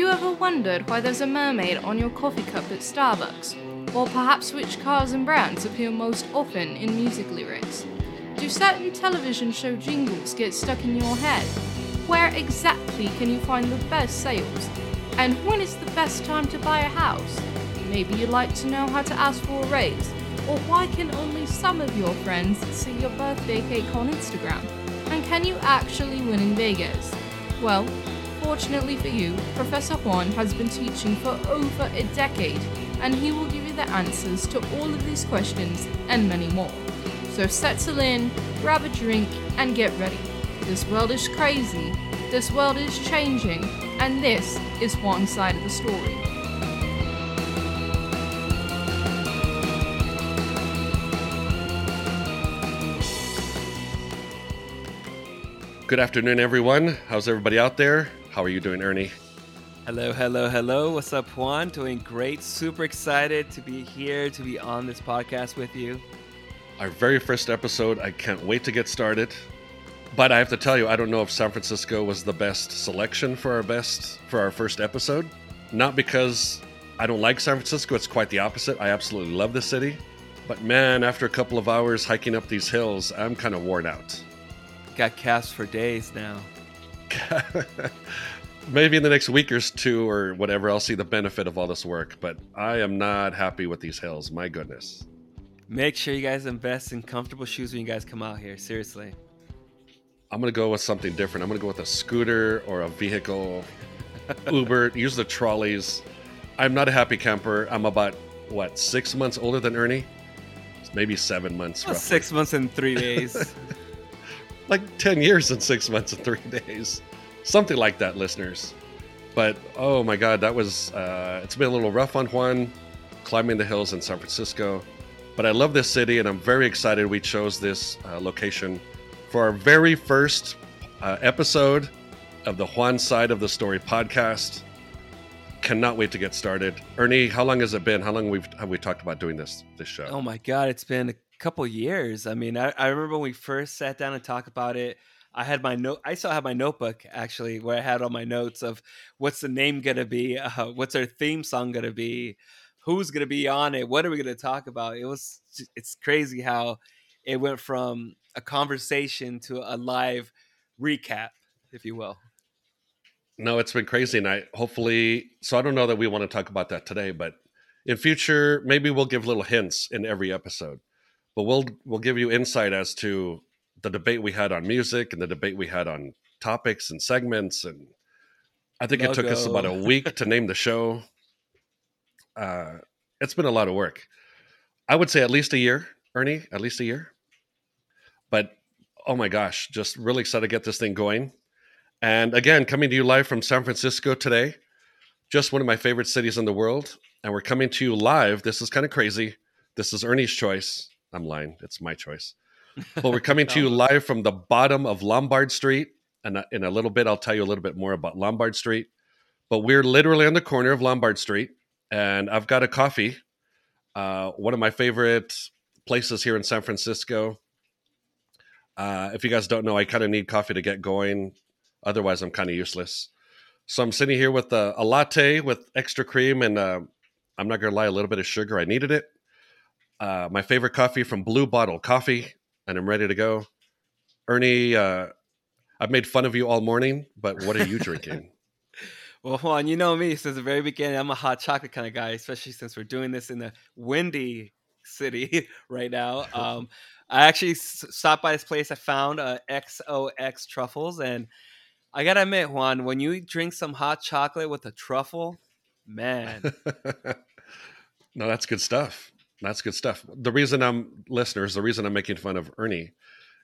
you ever wondered why there's a mermaid on your coffee cup at Starbucks? Or perhaps which cars and brands appear most often in music lyrics? Do certain television show jingles get stuck in your head? Where exactly can you find the best sales? And when is the best time to buy a house? Maybe you'd like to know how to ask for a raise? Or why can only some of your friends see your birthday cake on Instagram? And can you actually win in Vegas? Well, fortunately for you, Professor Juan has been teaching for over a decade, and he will give you the answers to all of these questions and many more. So settle in, grab a drink, and get ready. This world is crazy, this world is changing, and this is one side of the story. Good afternoon, everyone. How's everybody out there? How are you doing, Ernie? Hello, hello, hello. What's up, Juan? Doing great. Super excited to be here, to be on this podcast with you. Our very first episode. I can't wait to get started. But I have to tell you, I don't know if San Francisco was the best selection for our best for our first episode. Not because I don't like San Francisco, it's quite the opposite. I absolutely love the city. But man, after a couple of hours hiking up these hills, I'm kind of worn out. Got cast for days now. Maybe in the next week or two or whatever, I'll see the benefit of all this work. But I am not happy with these hills. My goodness. Make sure you guys invest in comfortable shoes when you guys come out here. Seriously. I'm gonna go with something different. I'm gonna go with a scooter or a vehicle. Uber. Use the trolleys. I'm not a happy camper. I'm about what six months older than Ernie. Maybe seven months. Well, six months and three days. Like 10 years and six months and three days. Something like that, listeners. But oh my God, that was, uh, it's been a little rough on Juan climbing the hills in San Francisco. But I love this city and I'm very excited we chose this uh, location for our very first uh, episode of the Juan Side of the Story podcast. Cannot wait to get started. Ernie, how long has it been? How long we've have we talked about doing this this show? Oh my god, it's been couple years. I mean, I, I remember when we first sat down and talked about it. I had my note. I still have my notebook actually, where I had all my notes of what's the name gonna be, uh, what's our theme song gonna be, who's gonna be on it, what are we gonna talk about. It was. It's crazy how it went from a conversation to a live recap, if you will. No, it's been crazy, and I hopefully. So I don't know that we want to talk about that today, but in future, maybe we'll give little hints in every episode. But we'll we'll give you insight as to the debate we had on music and the debate we had on topics and segments, and I think Logo. it took us about a week to name the show. Uh, it's been a lot of work. I would say at least a year, Ernie, at least a year. But oh my gosh, just really excited to get this thing going. And again, coming to you live from San Francisco today, just one of my favorite cities in the world. And we're coming to you live. This is kind of crazy. This is Ernie's choice. I'm lying. It's my choice. But we're coming to you live from the bottom of Lombard Street. And uh, in a little bit, I'll tell you a little bit more about Lombard Street. But we're literally on the corner of Lombard Street. And I've got a coffee, uh, one of my favorite places here in San Francisco. Uh, if you guys don't know, I kind of need coffee to get going. Otherwise, I'm kind of useless. So I'm sitting here with a, a latte with extra cream and uh, I'm not gonna lie, a little bit of sugar. I needed it. Uh, my favorite coffee from Blue Bottle Coffee, and I'm ready to go. Ernie, uh, I've made fun of you all morning, but what are you drinking? well, Juan, you know me since the very beginning. I'm a hot chocolate kind of guy, especially since we're doing this in a windy city right now. Um, I actually stopped by this place. I found uh, XOX truffles, and I gotta admit, Juan, when you drink some hot chocolate with a truffle, man. no, that's good stuff. That's good stuff. The reason I'm listeners, the reason I'm making fun of Ernie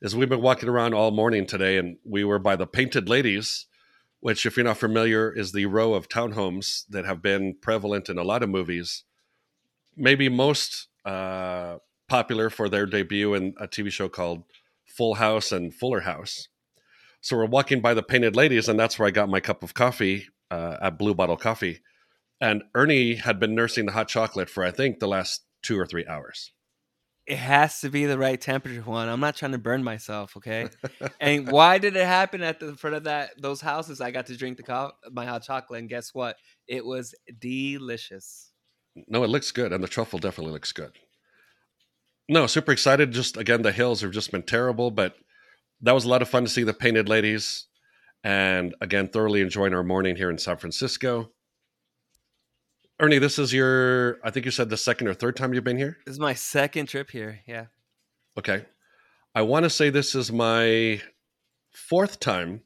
is we've been walking around all morning today and we were by the Painted Ladies, which, if you're not familiar, is the row of townhomes that have been prevalent in a lot of movies. Maybe most uh, popular for their debut in a TV show called Full House and Fuller House. So we're walking by the Painted Ladies, and that's where I got my cup of coffee uh, at Blue Bottle Coffee. And Ernie had been nursing the hot chocolate for, I think, the last two or three hours. It has to be the right temperature one. I'm not trying to burn myself, okay? and why did it happen at the front of that those houses? I got to drink the co- my hot chocolate, and guess what? It was delicious. No, it looks good, and the truffle definitely looks good. No, super excited. Just again, the hills have just been terrible, but that was a lot of fun to see the painted ladies, and again, thoroughly enjoying our morning here in San Francisco. Ernie, this is your, I think you said the second or third time you've been here? This is my second trip here. Yeah. Okay. I want to say this is my fourth time,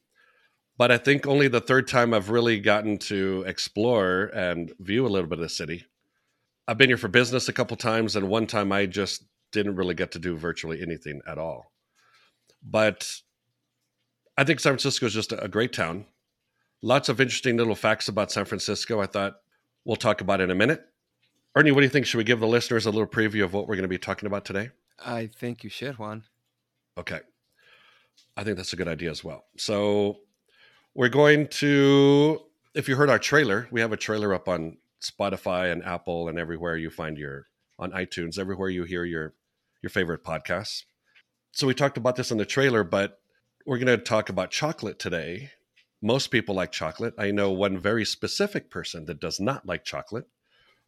but I think only the third time I've really gotten to explore and view a little bit of the city. I've been here for business a couple times, and one time I just didn't really get to do virtually anything at all. But I think San Francisco is just a great town. Lots of interesting little facts about San Francisco. I thought we'll talk about in a minute. Ernie, what do you think? Should we give the listeners a little preview of what we're going to be talking about today? I think you should, Juan. Okay. I think that's a good idea as well. So we're going to, if you heard our trailer, we have a trailer up on Spotify and Apple and everywhere you find your, on iTunes, everywhere you hear your, your favorite podcasts. So we talked about this in the trailer, but we're going to talk about chocolate today most people like chocolate. I know one very specific person that does not like chocolate,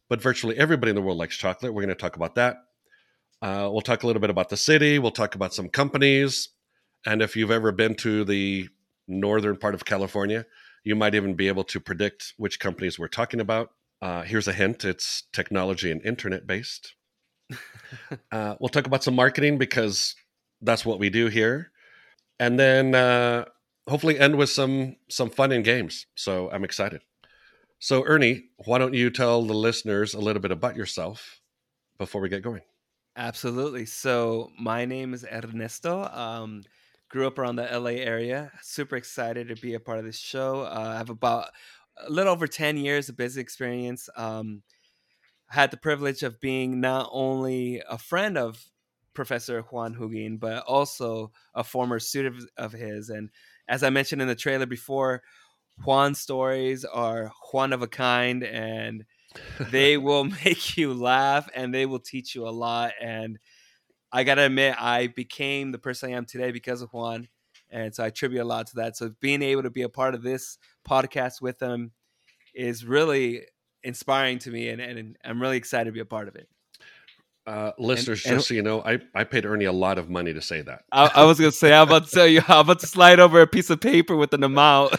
but virtually everybody in the world likes chocolate. We're going to talk about that. Uh, we'll talk a little bit about the city. We'll talk about some companies. And if you've ever been to the northern part of California, you might even be able to predict which companies we're talking about. Uh, here's a hint it's technology and internet based. uh, we'll talk about some marketing because that's what we do here. And then uh, hopefully end with some some fun and games. So I'm excited. So Ernie, why don't you tell the listeners a little bit about yourself before we get going? Absolutely. So my name is Ernesto. Um, grew up around the LA area. Super excited to be a part of this show. Uh, I have about a little over 10 years of business experience. Um, had the privilege of being not only a friend of Professor Juan Holguin, but also a former student of his. And as I mentioned in the trailer before, Juan stories are Juan of a kind and they will make you laugh and they will teach you a lot. And I got to admit, I became the person I am today because of Juan. And so I attribute a lot to that. So being able to be a part of this podcast with him is really inspiring to me. And, and I'm really excited to be a part of it. Uh, listeners, and, just so you know, I, I paid Ernie a lot of money to say that. I, I was going to say, I'm about to tell you, I'm about to slide over a piece of paper with an amount.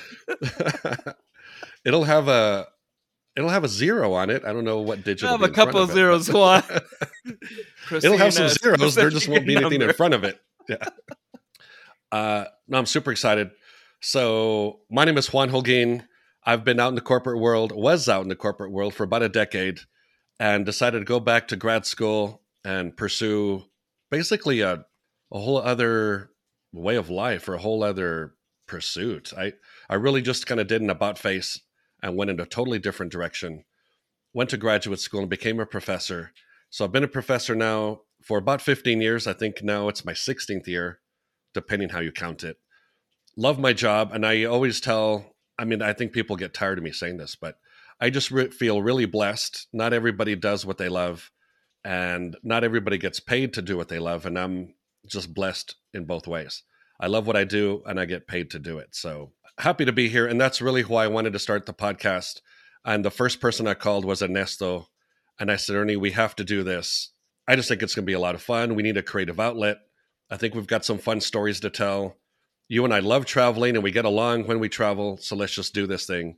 it'll have a it'll have a zero on it. I don't know what digit. It'll have a couple of zeros. One. it'll have some zeros. There just won't be anything number. in front of it. Yeah. Uh, no, I'm super excited. So my name is Juan Holguin. I've been out in the corporate world, was out in the corporate world for about a decade and decided to go back to grad school and pursue basically a, a whole other way of life or a whole other pursuit. I, I really just kind of did an about face and went in a totally different direction. Went to graduate school and became a professor. So I've been a professor now for about 15 years. I think now it's my 16th year, depending how you count it. Love my job. And I always tell, I mean, I think people get tired of me saying this, but I just re- feel really blessed. Not everybody does what they love, and not everybody gets paid to do what they love. And I'm just blessed in both ways. I love what I do, and I get paid to do it. So happy to be here. And that's really why I wanted to start the podcast. And the first person I called was Ernesto. And I said, Ernie, we have to do this. I just think it's going to be a lot of fun. We need a creative outlet. I think we've got some fun stories to tell. You and I love traveling and we get along when we travel. So let's just do this thing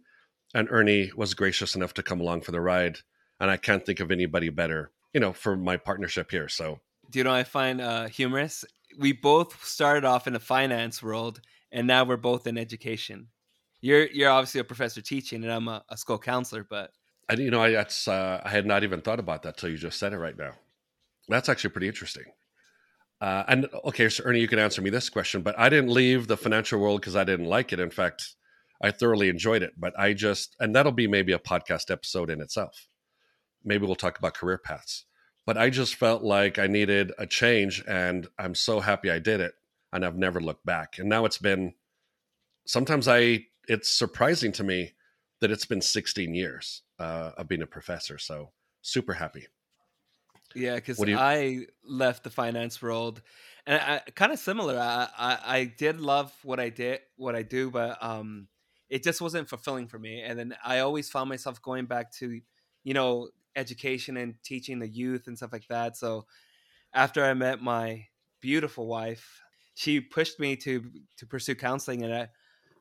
and Ernie was gracious enough to come along for the ride. And I can't think of anybody better, you know, for my partnership here. So, do you know I find uh, humorous? We both started off in the finance world, and now we're both in education. You're you're obviously a professor teaching, and I'm a, a school counselor. But I, you know, I that's uh, I had not even thought about that till you just said it right now. That's actually pretty interesting. Uh, and okay, so Ernie, you can answer me this question, but I didn't leave the financial world because I didn't like it. In fact, I thoroughly enjoyed it. But I just, and that'll be maybe a podcast episode in itself. Maybe we'll talk about career paths. But I just felt like I needed a change, and I'm so happy I did it. And I've never looked back. And now it's been, sometimes I, it's surprising to me that it's been 16 years uh, of being a professor. So super happy. Yeah, because you- I left the finance world, and I, kind of similar. I, I I did love what I did, what I do, but um, it just wasn't fulfilling for me. And then I always found myself going back to, you know, education and teaching the youth and stuff like that. So after I met my beautiful wife, she pushed me to to pursue counseling, and I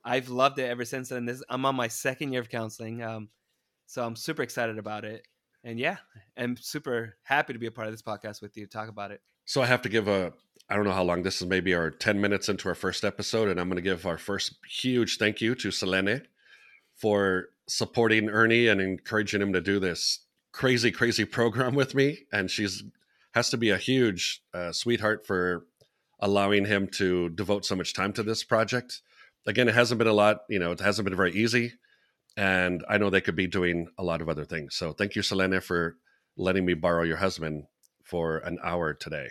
I've loved it ever since. And this I'm on my second year of counseling, um, so I'm super excited about it. And yeah, I'm super happy to be a part of this podcast with you to talk about it. So I have to give a I don't know how long this is maybe our 10 minutes into our first episode and I'm going to give our first huge thank you to Selene for supporting Ernie and encouraging him to do this crazy crazy program with me and she's has to be a huge uh, sweetheart for allowing him to devote so much time to this project. Again, it hasn't been a lot, you know, it hasn't been very easy and I know they could be doing a lot of other things. So thank you Selene for letting me borrow your husband for an hour today.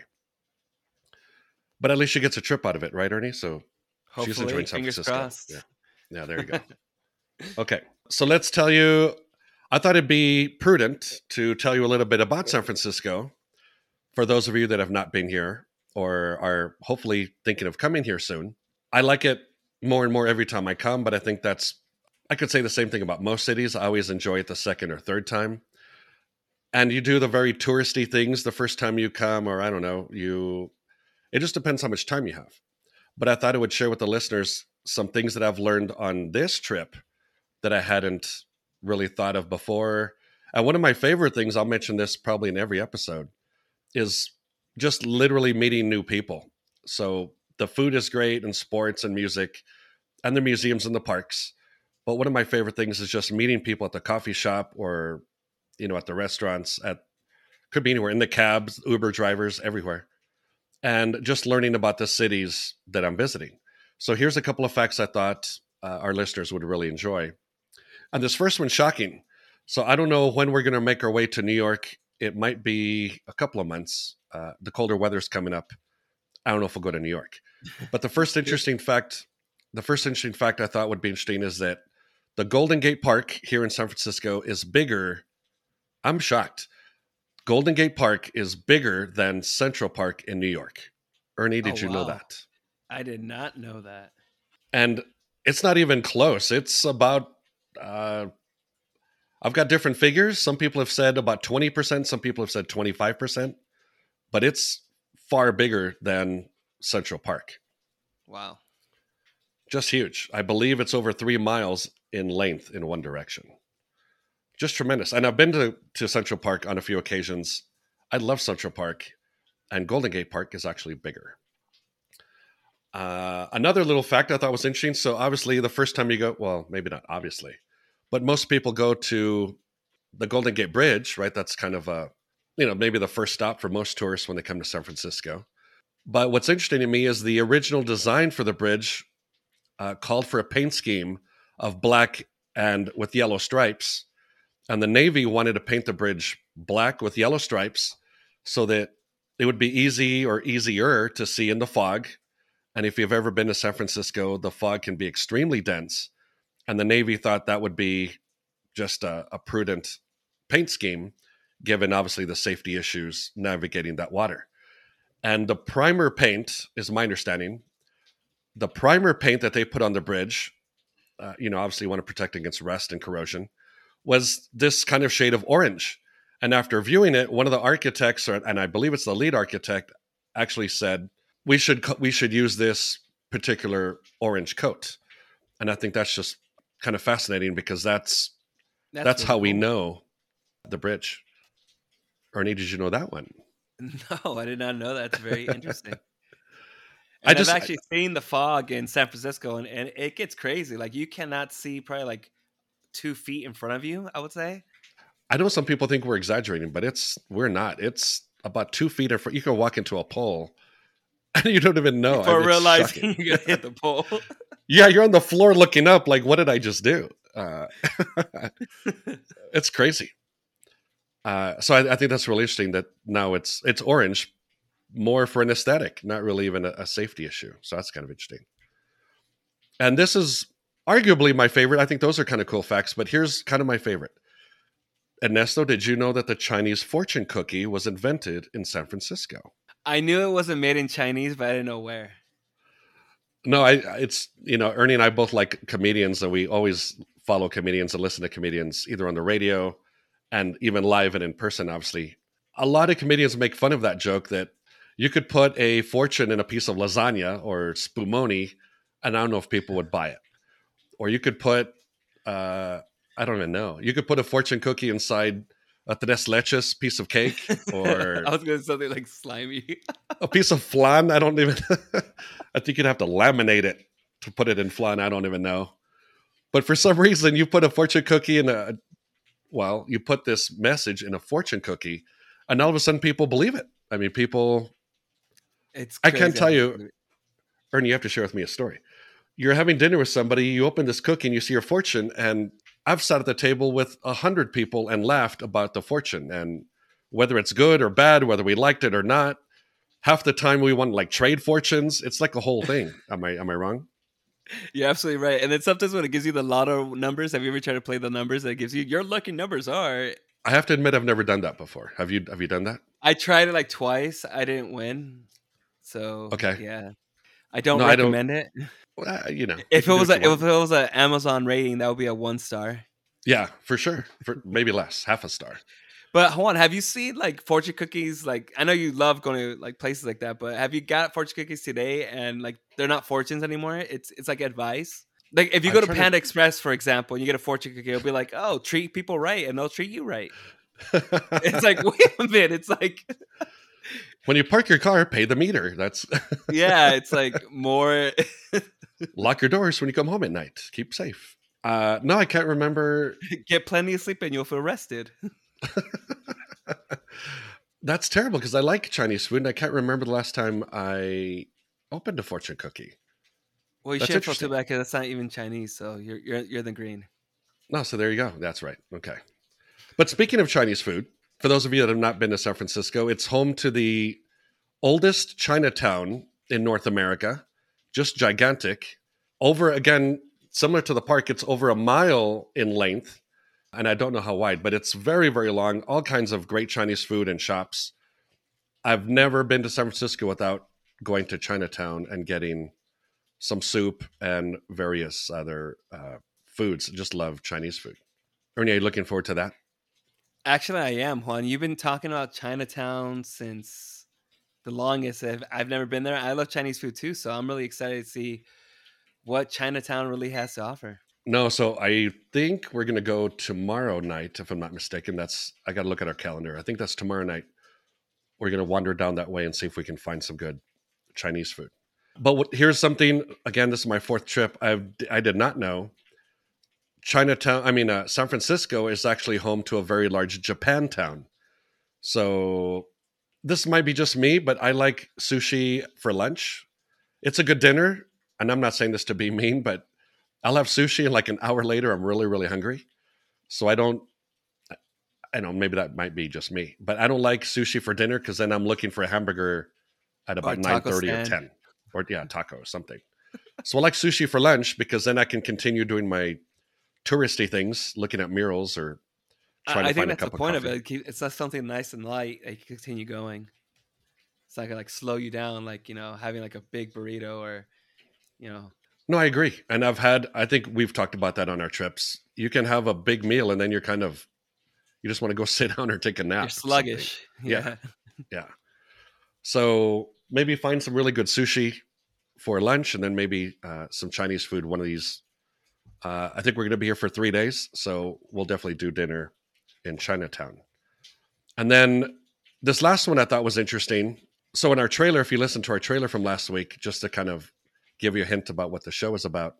But at least she gets a trip out of it, right, Ernie? So she's enjoying San Francisco. crossed. Yeah. yeah, there you go. okay, so let's tell you. I thought it'd be prudent to tell you a little bit about San Francisco for those of you that have not been here or are hopefully thinking of coming here soon. I like it more and more every time I come, but I think that's, I could say the same thing about most cities. I always enjoy it the second or third time. And you do the very touristy things the first time you come, or I don't know, you, it just depends how much time you have. But I thought I would share with the listeners some things that I've learned on this trip that I hadn't really thought of before. And one of my favorite things, I'll mention this probably in every episode, is just literally meeting new people. So the food is great and sports and music and the museums and the parks. But one of my favorite things is just meeting people at the coffee shop or, you know, at the restaurants, at could be anywhere, in the cabs, Uber drivers, everywhere. And just learning about the cities that I'm visiting. So here's a couple of facts I thought uh, our listeners would really enjoy. And this first one's shocking. So I don't know when we're going to make our way to New York. It might be a couple of months. Uh, the colder weather's coming up. I don't know if we'll go to New York. But the first interesting fact, the first interesting fact I thought would be interesting is that the Golden Gate Park here in San Francisco is bigger. I'm shocked. Golden Gate Park is bigger than Central Park in New York. Ernie, did Oh, you know that? I did not know that. and it's not even close. It's about uh, I've got different figures. Some people have said about twenty percent. Some people have said twenty five percent, but it's far bigger than Central Park. Wow. Just huge. I believe it's over three miles in length in one direction. Just tremendous. And I've been to, to Central Park on a few occasions. I love Central Park, and Golden Gate Park is actually bigger. Uh, another little fact I thought was interesting. So, obviously, the first time you go, well, maybe not obviously, but most people go to the Golden Gate Bridge, right? That's kind of a, you know, maybe the first stop for most tourists when they come to San Francisco. But what's interesting to me is the original design for the bridge uh, called for a paint scheme of black and with yellow stripes. And the Navy wanted to paint the bridge black with yellow stripes so that it would be easy or easier to see in the fog. And if you've ever been to San Francisco, the fog can be extremely dense. And the Navy thought that would be just a, a prudent paint scheme, given obviously the safety issues navigating that water. And the primer paint, is my understanding, the primer paint that they put on the bridge, uh, you know, obviously want to protect against rust and corrosion, was this kind of shade of orange. And after viewing it, one of the architects, or, and I believe it's the lead architect, actually said we should we should use this particular orange coat. And I think that's just kind of fascinating because that's that's, really how we know the bridge. Ernie, did you know that one? No, I did not know that. It's very interesting. I And just- I've actually seen the fog in San Francisco, and, and it gets crazy. Like you cannot see probably like two feet in front of you. I would say. I know some people think we're exaggerating, but it's we're not. It's about two feet in front. You can walk into a pole and you don't even know. Before Oh, It's realizing you're gonna hit the pole. yeah, you're on the floor looking up, like, what did I just do? Uh, it's crazy. Uh, so I, I think that's really interesting that now it's it's orange, more for an aesthetic, not really even a, a safety issue. So that's kind of interesting. And this is arguably my favorite. I think those are kind of cool facts, but here's kind of my favorite. Ernesto, did you know that the Chinese fortune cookie was invented in San Francisco? I knew it wasn't made in Chinese, but I didn't know where. No, I it's you know Ernie and I both like comedians, and we always follow comedians and listen to comedians either on the radio and even live and in person. Obviously, a lot of comedians make fun of that joke that you could put a fortune in a piece of lasagna or spumoni, and I don't know if people would buy it. Or you could put, uh, I don't even know, you could put a fortune cookie inside a tres leches piece of cake, or I was going to say something like slimy. a piece of flan. I don't even. I think you'd have to laminate it to put it in flan. I don't even know. But for some reason, you put a fortune cookie in a. Well, you put this message in a fortune cookie, and all of a sudden, people believe it. I mean, people. It's I can't tell you- Ernie, you have to share with me a story. You're having dinner with somebody, you open this cookie and you see your fortune, and I've sat at the table with a hundred people and laughed about the fortune and whether it's good or bad, whether we liked it or not. Half the time we want to like trade fortunes. It's like a whole thing. am I am I wrong? You're absolutely right. And then sometimes when it gives you the lotto numbers, have you ever tried to play the numbers that it gives you? Your lucky numbers are. I have to admit I've never done that before. Have you have you done that? I tried it like twice. I didn't win. So Okay. yeah, I don't No, I don't- recommend it. Well, you know. If it was do a, what if it was an Amazon rating, that would be a one star. Yeah, for sure. For maybe less, half a star. But hold on, have you seen like fortune cookies? Like I know you love going to like places like that, but have you got fortune cookies today and like they're not fortunes anymore? It's it's like advice. Like if you I'm go to trying to- Panda Express, for example, and you get a fortune cookie, it'll be like, oh, treat people right, and they'll treat you right. It's like, wait a minute, it's like, when you park your car, pay the meter. That's yeah, it's like more. lock your doors when you come home at night. Keep safe. Uh, no, I can't remember. get plenty of sleep and you'll feel rested. That's terrible because I like Chinese food and I can't remember the last time I opened a fortune cookie. Well, you That's feel too because that's not even Chinese, so you're you're you're the green. No, so there you go. That's right. Okay. But speaking of Chinese food, for those of you that have not been to San Francisco, it's home to the oldest Chinatown in North America, just gigantic. Over again, similar to the park, it's over a mile in length. And I don't know how wide, but it's very, very long. All kinds of great Chinese food and shops. I've never been to San Francisco without going to Chinatown and getting some soup and various other uh, foods. Just love Chinese food. Ernie, are you looking forward to that? Actually, I am, Juan. You've been talking about Chinatown since the longest. I've, I've never been there. I love Chinese food too, so I'm really excited to see what Chinatown really has to offer. No, so I think we're gonna go tomorrow night, if I'm not mistaken. That's I gotta look at our calendar. I think that's tomorrow night. We're gonna wander down that way and see if we can find some good Chinese food. But what, here's something. Again, this is my fourth trip. I I did not know. Chinatown. I mean, uh, San Francisco is actually home to a very large Japantown. So this might be just me, but I like sushi for lunch. It's a good dinner, and I'm not saying this to be mean, but I'll have sushi and like an hour later, I'm really, really hungry. So I don't, I don't, maybe that might be just me, but I don't like sushi for dinner because then I'm looking for a hamburger at about nine thirty or 10 or yeah, taco or something. so I like sushi for lunch because then I can continue doing my touristy things, looking at murals or I, to I find think that's the cup point of, it. Keep- It's not something nice and light. Can continue going. It's not gonna like slow you down, like you know, having like a big burrito or, you know, No, I agree. And I've had, I think we've talked about that on our trips. You can have a big meal and then you're kind of, you just want to go sit down or take a nap. you're sluggish. Yeah. Yeah. So maybe find some really good sushi for lunch and then maybe uh, some Chinese food one of these. Uh, I think we're going to be here for three days. So we'll definitely do dinner in Chinatown. And then this last one I thought was interesting. So in our trailer, if you listen to our trailer from last week, just to kind of give you a hint about what the show is about,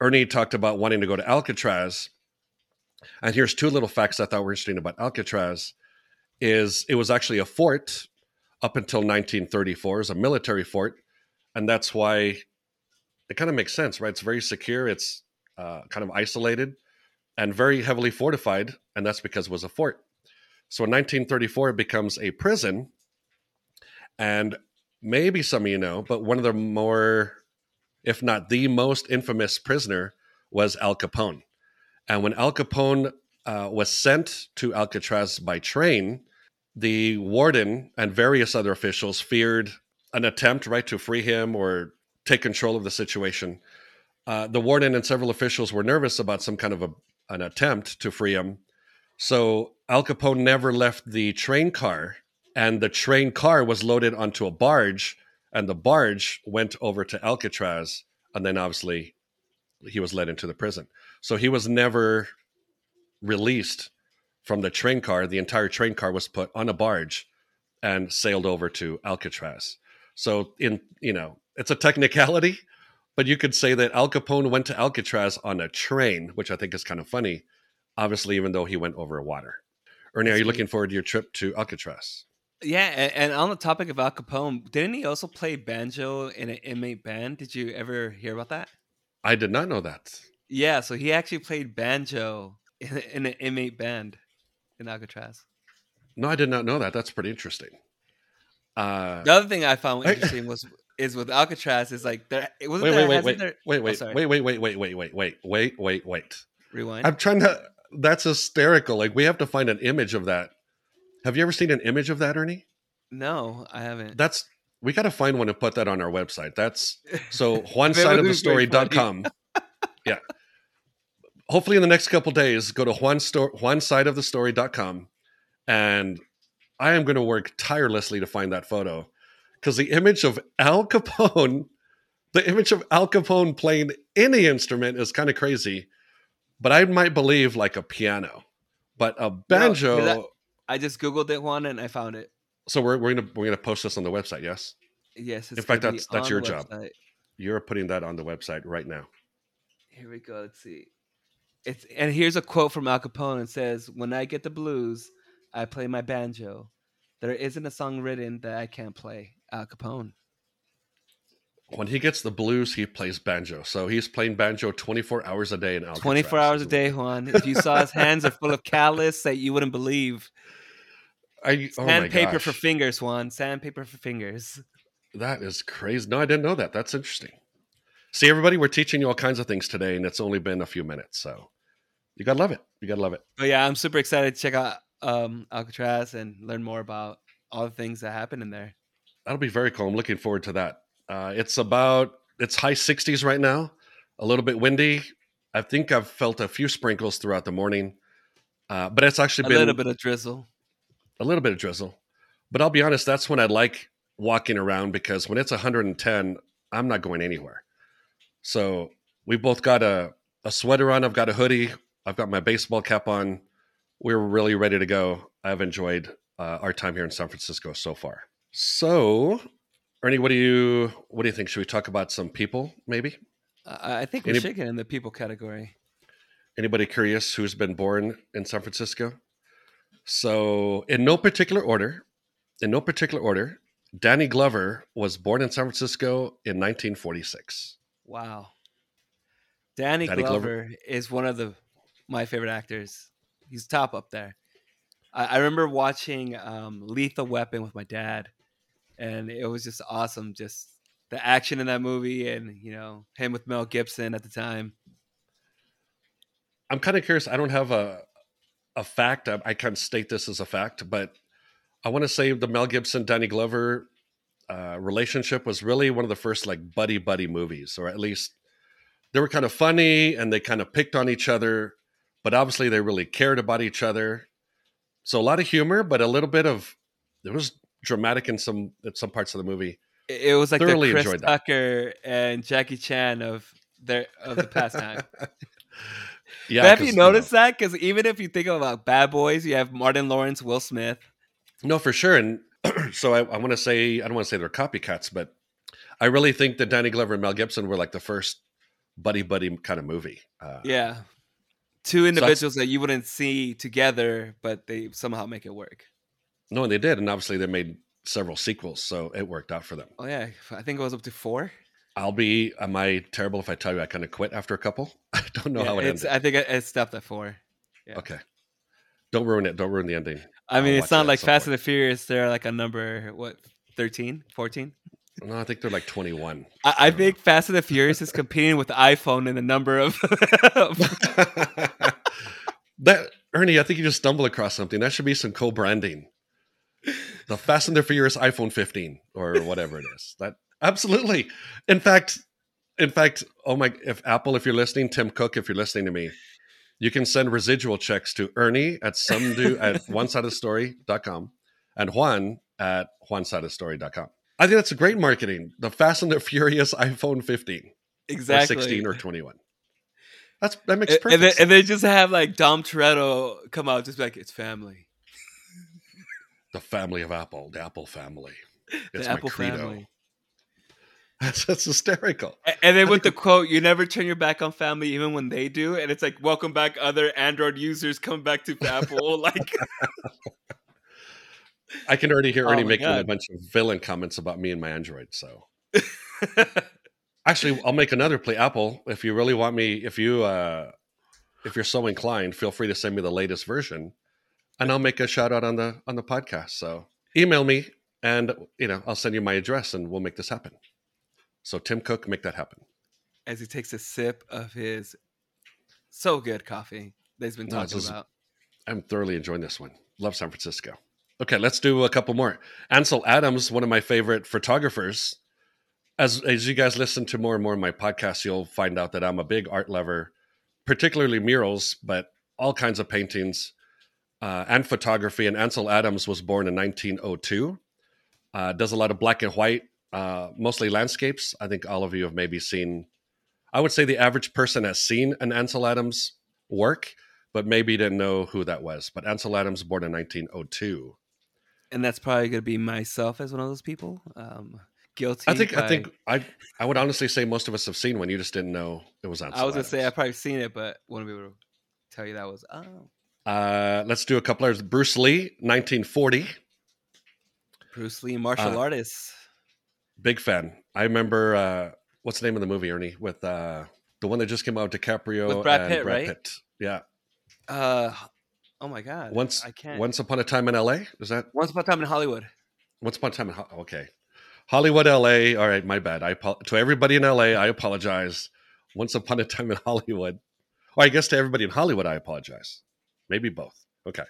Ernie talked about wanting to go to Alcatraz. And here's two little facts I thought were interesting about Alcatraz is it was actually a fort up until 1934 as a military fort and that's why it kind of makes sense right it's very secure it's uh, kind of isolated and very heavily fortified and that's because it was a fort. So in 1934 it becomes a prison. And maybe some of you know but one of the more if not the most infamous prisoner was al capone. And when al capone uh, was sent to Alcatraz by train, the warden and various other officials feared an attempt, right, to free him or take control of the situation. Uh, the warden and several officials were nervous about some kind of a, an attempt to free him. So Al Capone never left the train car, and the train car was loaded onto a barge, and the barge went over to Alcatraz, and then obviously he was led into the prison. So he was never released from the train car. The entire train car was put on a barge and sailed over to Alcatraz. So in you know, it's a technicality, but you could say that Al Capone went to Alcatraz on a train, which I think is kind of funny. Obviously, even though he went over water. Ernie, are you looking forward to your trip to Alcatraz? Yeah, and, and on the topic of Al Capone, didn't he also play banjo in an inmate band? Did you ever hear about that? I did not know that. Yeah, so he actually played banjo in, in an inmate band in Alcatraz. No, I did not know that. That's pretty interesting. Uh, The other thing I found interesting was is with Alcatraz is like there it wasn't wait, there, wait, wait, hasn't wait, there- wait, oh, wait, wait, wait, wait, wait, wait, wait, wait, wait, rewind. I'm trying to. That's hysterical. Like we have to find an image of that. Have you ever seen an image of that, Ernie? no, I haven't. That's we got to find one and put that on our website. That's so That would be onesideofthestory.com. yeah. Hopefully in the next couple days, go to one store onesideofthestory.com and I am going to work tirelessly to find that photo because the image of Al Capone, the image of Al Capone playing any instrument is kind of crazy, but I might believe like a piano, but a banjo. that- I just googled it one and I found it. so we're, we're gonna we're gonna post this on the website. Yes, Yes, it's In fact, that's- that's your job. you're putting that on the website right now. Here we go. Let's see. It's and here's a quote from Al Capone. It says, "When I get the blues, I play my banjo. There isn't a song written that I can't play." Al Capone. When he gets the blues, he plays banjo. So he's playing banjo 24 hours a day in Alcatraz. 24 hours a day, Juan. If you saw his hands are full of callus that you wouldn't believe. I, oh Sandpaper for fingers, Juan. Sandpaper for fingers. That is crazy. No, I didn't know that. That's interesting. See, everybody, we're teaching you all kinds of things today, and it's only been a few minutes. So you gotta love it. You gotta love it. But yeah, I'm super excited to check out um, Alcatraz and learn more about all the things that happen in there. That'll be very cool. I'm looking forward to that. Uh, it's about it's high 60s right now. A little bit windy. I think I've felt a few sprinkles throughout the morning, uh, but it's actually A been a little bit of drizzle. a little bit of drizzle. But I'll be honest, that's when I like walking around because when it's 110, I'm not going anywhere. So we both got a, a sweater on. I've got a hoodie. I've got my baseball cap on. We're really ready to go. I've enjoyed uh, our time here in San Francisco so far. So, Ernie, what do you what do you think? Should we talk about some people? Maybe I, I think we Any- should get in the people category. anybody curious who's been born in San Francisco? So, in no particular order, in no particular order, Danny Glover was born in San Francisco in 1946. Wow. Danny, Danny Glover. Glover, is one of the my favorite actors. He's top up there. I, I remember watching um, Lethal Weapon with my dad, and it was just awesome. Just the action in that movie, and you know him with Mel Gibson at the time. I'm kind of curious. I don't have a a fact. I, I can't state this as a fact, but I want to say the Mel Gibson Danny Glover uh, relationship was really one of the first like buddy buddy movies, or at least they were kind of funny and they kind of picked on each other, but obviously they really cared about each other. So a lot of humor, but a little bit of it was dramatic in some in some parts of the movie. It, was like Thoroughly the Chris. Tucker and Jackie Chan of their of the pastime. Yeah, But have you noticed that? Because even if you think about Bad Boys, you have Martin Lawrence, Will Smith. No, for sure. And so I, I want to say, I don't want to say they're copycats, but I really think that Danny Glover and Mel Gibson were like the first buddy buddy kind of movie. Uh, Yeah. Two individuals that you wouldn't see together, but they somehow make it work. No, and they did. And obviously they made several sequels. So it worked out for them. Oh yeah, I think it was up to four. I'll be, am I terrible if I tell you I kind of quit after a couple? I don't know Yeah, how it ended. I think it, stopped at four. yeah. Okay. Don't ruin it. Don't ruin the ending. I mean, I'll it's not like Fast point. and the Furious. They're like a number what 13, 14? No, I think they're like 21. I, I don't think Fast and the Furious is competing with iPhone in the number of. That Ernie, I think you just stumbled across something. That should be some co-branding. The Fast and the Furious iPhone 15 or whatever it is. That absolutely. In fact, in fact, oh my! If Apple, if you're listening, Tim Cook, if you're listening to me, you can send residual checks to Ernie at some do at onesidestory.com and Juan at onesidestory.com. I think that's a great marketing. The Fast and the Furious iPhone 15 Exactly. or 16 or 21. That's that makes perfect and then, and then just have like Dom Toretto come out, just be like it's family, the family of Apple, the Apple family. It's the my Apple credo. family. That's, that's hysterical. And then with the quote, "You never turn your back on family, even when they do," and it's like, "Welcome back, other Android users. Come back to Apple." like, I can already hear Oh Ernie my making a bunch of villain comments about me and my Android. So actually, I'll make another play. Apple, if you really want me, if you uh, if you're so inclined, feel free to send me the latest version, and I'll make a shout out on the on the podcast. So email me, and you know I'll send you my address, and we'll make this happen. So Tim Cook, make that happen. as he takes a sip of his so good coffee that he's been No, this talking about. I'm thoroughly enjoying this one. Love San Francisco. Okay, let's do a couple more. Ansel Adams, one of my favorite photographers. As as you guys listen to more and more of my podcasts, you'll find out that I'm a big art lover, particularly murals, but all kinds of paintings uh, and photography. And Ansel Adams was born in 1902. Uh, does a lot of black and white, uh, mostly landscapes. I think all of you have maybe seen. I would say the average person has seen an Ansel Adams work but maybe didn't know who that was. But Ansel Adams, born in 1902. And that's probably going to be myself as one of those people. Um, guilty. I think I think I I would honestly say most of us have seen one. You just didn't know it was on. I was going to say I've probably seen it, but wouldn't be able to tell you that was. Oh, Uh, let's do a couple others. Bruce Lee, 1940. Bruce Lee, martial Uh, artist. Big fan. I remember uh, what's the name of the movie, Ernie? With uh, the one that just came out, DiCaprio With Brad Pitt, Brad right? Pitt. Yeah. Uh, oh my God. Once I can't. Once Upon a Time in L.A. Is that Once upon a time in Hollywood. Once Upon a Time in Ho- okay. Hollywood, LA. All right, my bad. I apo- to everybody in LA, I apologize. Once Upon a Time in Hollywood, or I guess to everybody in Hollywood, I apologize. Maybe both. Okay,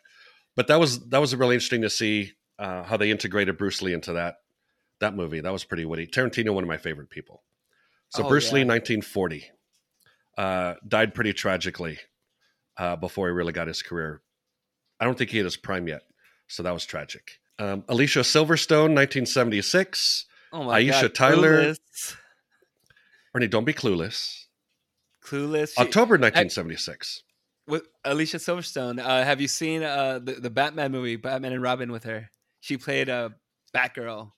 but that was that was really interesting to see uh, how they integrated Bruce Lee into that that movie. That was pretty witty. Tarantino, one of my favorite people. So Oh, Bruce Lee, 1940, uh, died pretty tragically uh, before he really got his career. I don't think he hit his prime yet, so that was tragic. Um, Alicia Silverstone, 1976. Oh my god. Aisha God. Tyler. Clueless. Ernie, don't be clueless. Clueless. She- October 1976. with Alicia Silverstone. Uh, have you seen uh, the the Batman movie, Batman and Robin, with her? She played a Batgirl.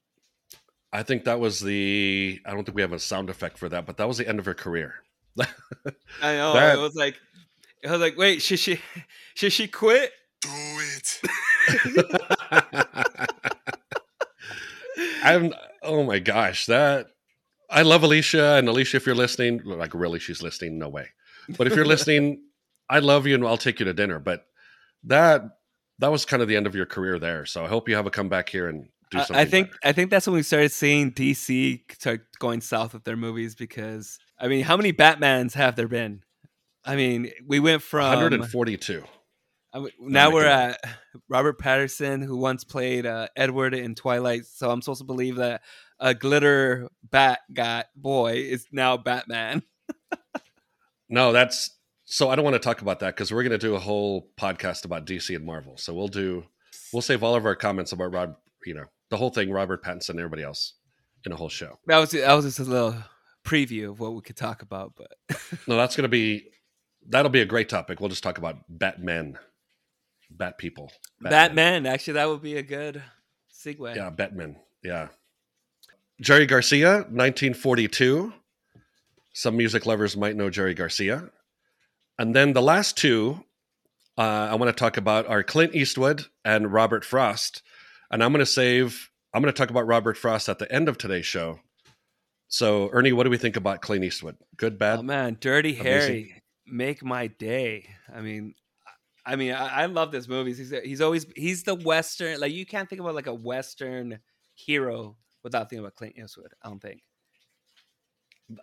I think that was the. I don't think we have a sound effect for that, but that was the end of her career. I know. That- It was like, it was like, wait, should she, should she quit? Do it. I'm. Oh my gosh, that. I love Alicia, and Alicia, if you're listening, like really, she's listening. No way. But if you're listening, I love you, and I'll take you to dinner. But that that was kind of the end of your career there. So I hope you have a comeback here and do something. I think better. I think that's when we started seeing DC start going south with their movies because I mean, how many Batmans have there been? I mean, we went from 142. Now we're at Robert Patterson, who once played uh, Edward in Twilight. So I'm supposed to believe that a glitter bat guy boy is now Batman. No, that's so I don't want to talk about that because we're going to do a whole podcast about DC and Marvel. So we'll do we'll save all of our comments about Rob, you know, the whole thing, Robert Pattinson, and everybody else in a whole show. That was that was just a little preview of what we could talk about, but No, that's going to be that'll be a great topic. We'll just talk about Batmen, Bat people, Batman. Actually, that would be a good segue. Yeah, Batman. Yeah. Jerry Garcia, 1942. Some music lovers might know Jerry Garcia. And then the last two uh, I want to talk about are Clint Eastwood and Robert Frost. And I'm going to save, I'm going to talk about Robert Frost at the end of today's show. So, Ernie, what do we think about Clint Eastwood? Good, bad? Oh man, Dirty Amazing. Harry, make my day. I mean, I mean, I, I love this movie. He's uh, he's always he's the western. Like you can't think about like a western hero without thinking about Clint Eastwood. I don't think,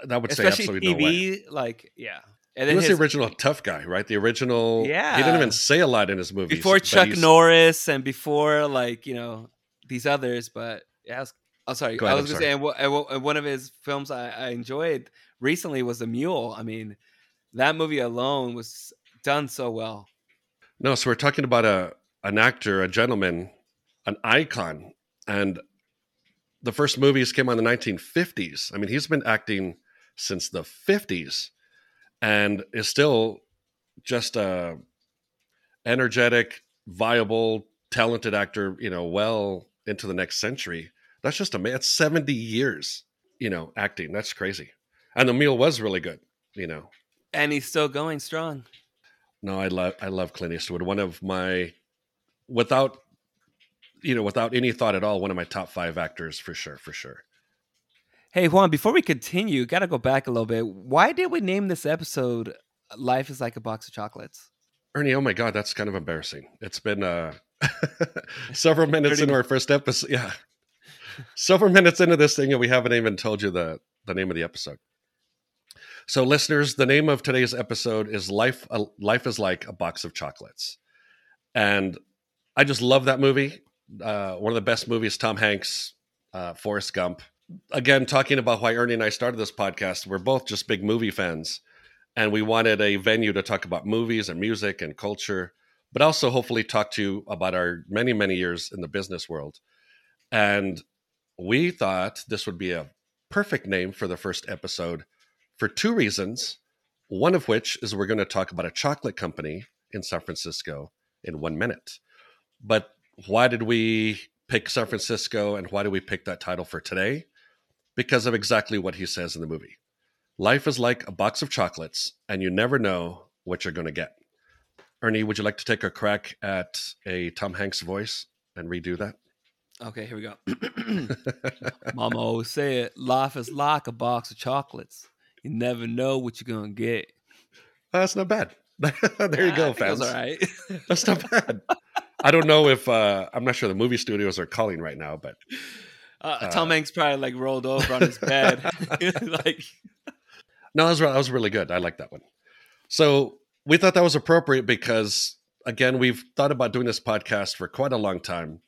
that would say especially absolutely no way. Like, yeah, And he was his- the original tough guy, right? The original. Yeah. He didn't even say a lot in his movies. before Chuck Norris and before like you know these others. But yeah, I was, oh sorry, Go I ahead, was gonna say and, wha- and wha- and one of his films I, I enjoyed recently was The Mule. I mean, that movie alone was done so well. No, so we're talking about a an actor, a gentleman, an icon, and the first movies came out in the 1950s. I mean, he's been acting since the 50s, and is still just a energetic, viable, talented actor. You know, well into the next century. That's just a man. It's 70 years. You know, acting. That's crazy. And the meal was really good. You know, And he's still going strong. No, I love I love Clint Eastwood. One of my without you know, without any thought at all, one of my top five actors for sure, for sure. Hey Juan, before we continue, got to go back a little bit. Why did we name this episode "Life is like a box of chocolates"? Ernie, oh my god, that's kind of embarrassing. It's been uh several minutes 30 into our first episode. Yeah. Several minutes into this thing, and we haven't even told you the, the name of the episode. So, listeners, the name of today's episode is Life uh, Life is Like a Box of Chocolates. And I just love that movie. Uh, one of the best movies, Tom Hanks, uh, Forrest Gump. Again, talking about why Ernie and I started this podcast, we're both just big movie fans. And we wanted a venue to talk about movies and music and culture, but also hopefully talk to you about our many, many years in the business world. And we thought this would be a perfect name for the first episode for two reasons. One of which is we're going to talk about a chocolate company in San Francisco in one minute. But why did we pick San Francisco and why did we pick that title for today? Because of exactly what he says in the movie. Life is like a box of chocolates, and you never know what you're going to get. Ernie, would you like to take a crack at a Tom Hanks voice and redo that? Okay, here we go. Mama always said, "Life is like a box of chocolates. You never know what you're gonna get." That's not bad. there you go, think it was fans. All right. That's not bad. I don't know if uh, I'm not sure the movie studios are calling right now, but Uh, Tom Hanks probably like rolled over on his bed, like no, that was, that was really good. I like that one. So we thought that was appropriate because, again, we've thought about doing this podcast for quite a long time,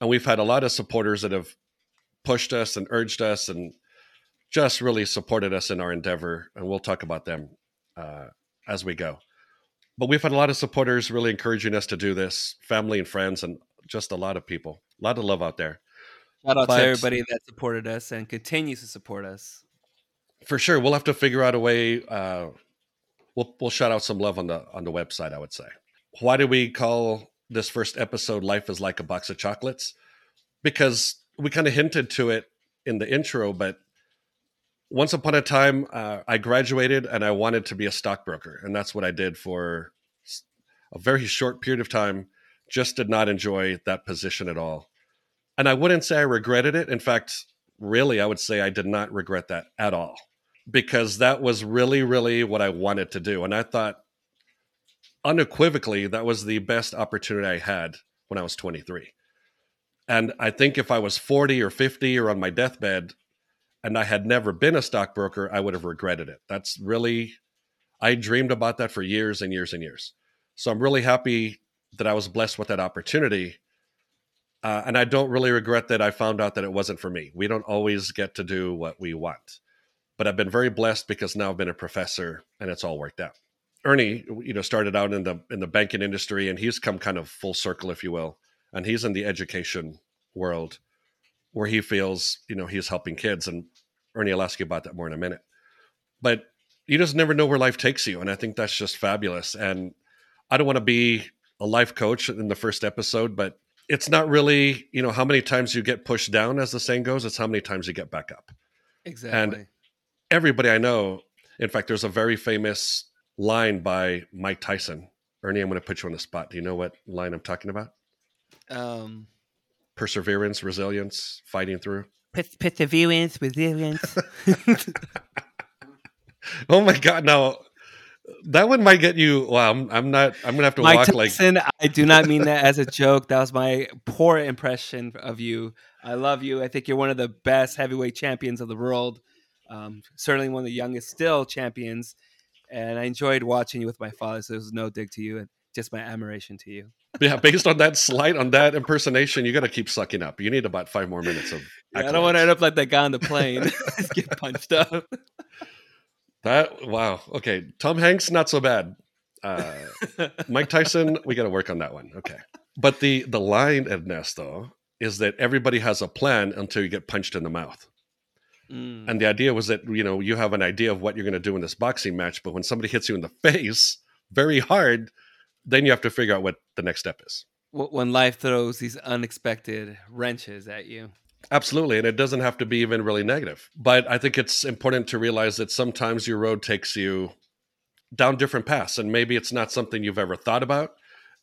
and we've had a lot of supporters that have pushed us and urged us and just really supported us in our endeavor, and we'll talk about them uh, as we go. But we've had a lot of supporters really encouraging us to do this, family and friends, and just a lot of people, a lot of love out there. shout out But- to everybody that supported us and continues to support us. for sure we'll have to figure out a way uh we'll we'll shout out some love on the on the website i would say why do we call this first episode life is like a box of chocolates because we kind of hinted to it in the intro but once upon a time uh, i graduated and i wanted to be a stockbroker and that's what i did for a very short period of time just did not enjoy that position at all and i wouldn't say i regretted it in fact really i would say i did not regret that at all because that was really, really what I wanted to do. And I thought unequivocally that was the best opportunity I had when I was 23. And I think if I was 40 or 50 or on my deathbed and I had never been a stockbroker, I would have regretted it. That's really, I dreamed about that for years and years and years. So I'm really happy that I was blessed with that opportunity. Uh, and I don't really regret that I found out that it wasn't for me. We don't always get to do what we want but I've been very blessed because now I've been a professor and it's all worked out. Ernie, you know, started out in the in the banking industry and he's come kind of full circle, if you will, and he's in the education world where he feels, you know, he's helping kids. And Ernie, I'll ask you about that more in a minute. But you just never know where life takes you, and I think that's just fabulous. And I don't want to be a life coach in the first episode, but it's not really, you know, how many times you get pushed down, as the saying goes. It's how many times you get back up Exactly. and everybody I know. In fact, there's a very famous line by Mike Tyson. Ernie, I'm going to put you on the spot. Do you know what line I'm talking about? um, Perseverance, resilience, fighting through. perseverance, resilience. Oh my God! Now that one might get you. Well, I'm, I'm not. I'm gonna have to Mike walk like. Tyson, I do not mean that as a joke. That was my poor impression of you. I love you. I think you're one of the best heavyweight champions of the world. Um, certainly one of the youngest still champions. and I enjoyed watching you with my father. So there was no dig to you, and just my admiration to you. Yeah, based on that slight, on that impersonation, you got to keep sucking up. You need about five more minutes of. Yeah, I don't want to end up like that guy on the plane, get punched up. That wow. Okay, Tom Hanks, not so bad. Uh, Mike Tyson, we got to work on that one. Okay, but the the line Ernesto is that everybody has a plan until you get punched in the mouth. Mm. And the idea was that you know you have an idea of what you're going to do in this boxing match, but when somebody hits you in the face very hard, then you have to figure out what the next step is. when life throws these unexpected wrenches at you. Absolutely, and it doesn't have to be even really negative. But I think it's important to realize that sometimes your road takes you down different paths, and maybe it's not something you've ever thought about,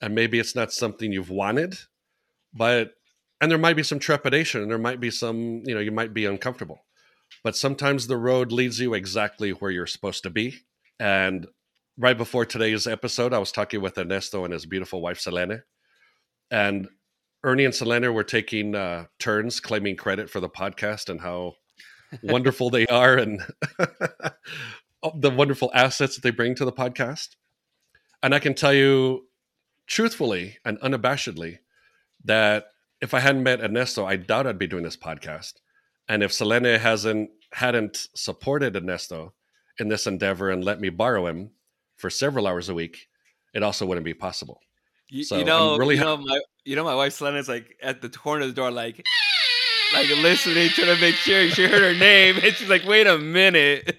and maybe it's not something you've wanted, but and there might be some trepidation, and there might be some, you know, you might be uncomfortable. But sometimes the road leads you exactly where you're supposed to be. And right before today's episode, I was talking with Ernesto and his beautiful wife Selene, and Ernie and Selena were taking uh, turns claiming credit for the podcast and how wonderful they are and the wonderful assets that they bring to the podcast. And I can tell you truthfully and unabashedly that if I hadn't met Ernesto, I doubt I'd be doing this podcast. And if Selene hasn't hadn't supported Ernesto in this endeavor and let me borrow him for several hours a week, it also wouldn't be possible. You, So, you know, I'm really you know, my you know, my wife Selena's like at the corner of the door, like, like listening, trying to make sure she heard her name, and she's like, "Wait a minute."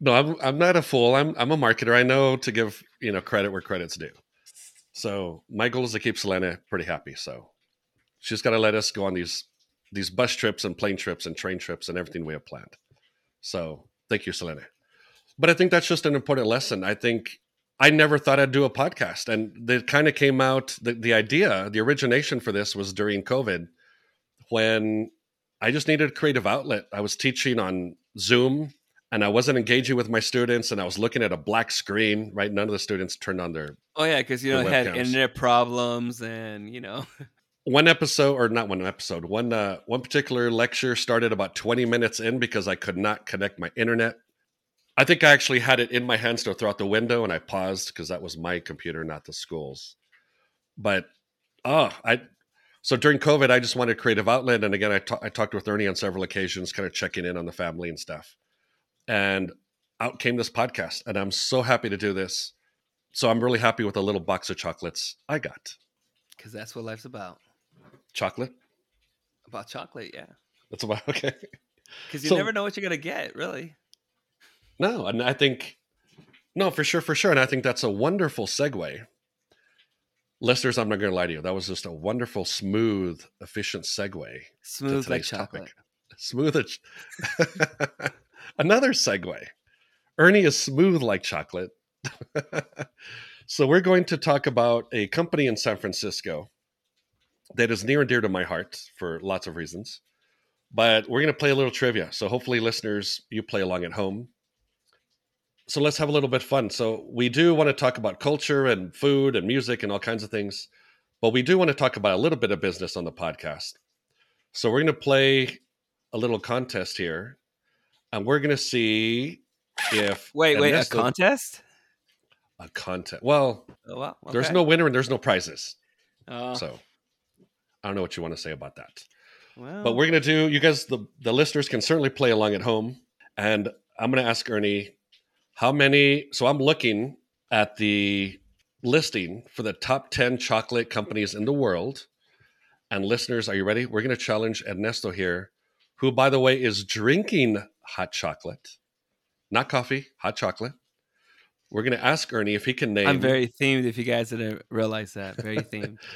No, I'm I'm not a fool. I'm I'm a marketer. I know to give you know credit where credit's due. So my goal is to keep Selena pretty happy. So she's got to let us go on these these bus trips and plane trips and train trips and everything we have planned. So thank you, Selena. But I think that's just an important lesson. I think I never thought I'd do a podcast, and it kind of came out. The, the idea, the origination for this was during COVID, when I just needed a creative outlet. I was teaching on Zoom and I wasn't engaging with my students and I was looking at a black screen, right? None of the students turned on their Oh yeah, because you know had internet problems, and you know, one episode or not one episode, one uh one particular lecture started about 20 minutes in because I could not connect my internet. I think I actually had it in my hands to throw out the window and I paused because that was my computer, not the school's. But oh, I so during COVID, I just wanted a creative outlet. And again, I talked with Ernie on several occasions, kind of checking in on the family and stuff. And out came this podcast. And I'm so happy to do this. So I'm really happy with the little box of chocolates I got. because that's what life's about. Chocolate? About chocolate, yeah. That's about okay. Because you So- never know what you're gonna get, really. No, and I think no, for sure, for sure. And I think that's a wonderful segue. Listeners, I'm not gonna lie to you. That was just a wonderful, smooth, efficient segue. to Smooth like today's chocolate. topic. Smooth as another segue. Ernie is smooth like chocolate. so we're going to talk about a company in San Francisco that is near and dear to my heart for lots of reasons. But we're going to play a little trivia. So hopefully, listeners, you play along at home. So let's have a little bit of fun. So we do want to talk about culture and food and music and all kinds of things, but we do want to talk about a little bit of business on the podcast. So we're going to play a little contest here, and we're going to see if Wait, wait, a contest? a contest. Well, Oh, well, there's no winner and there's no prizes. Oh, So I don't know what you want to say about that. well, But we're going to do, you guys, the, the listeners can certainly play along at home. And I'm going to ask Ernie how many. So I'm looking at the listing for the top 10 chocolate companies in the world. And listeners, are you ready? We're going to challenge Ernesto here, who, by the way, is drinking hot chocolate, not coffee, hot chocolate. We're going to ask Ernie if he can name. I'm very themed. If you guys didn't realize that, very themed.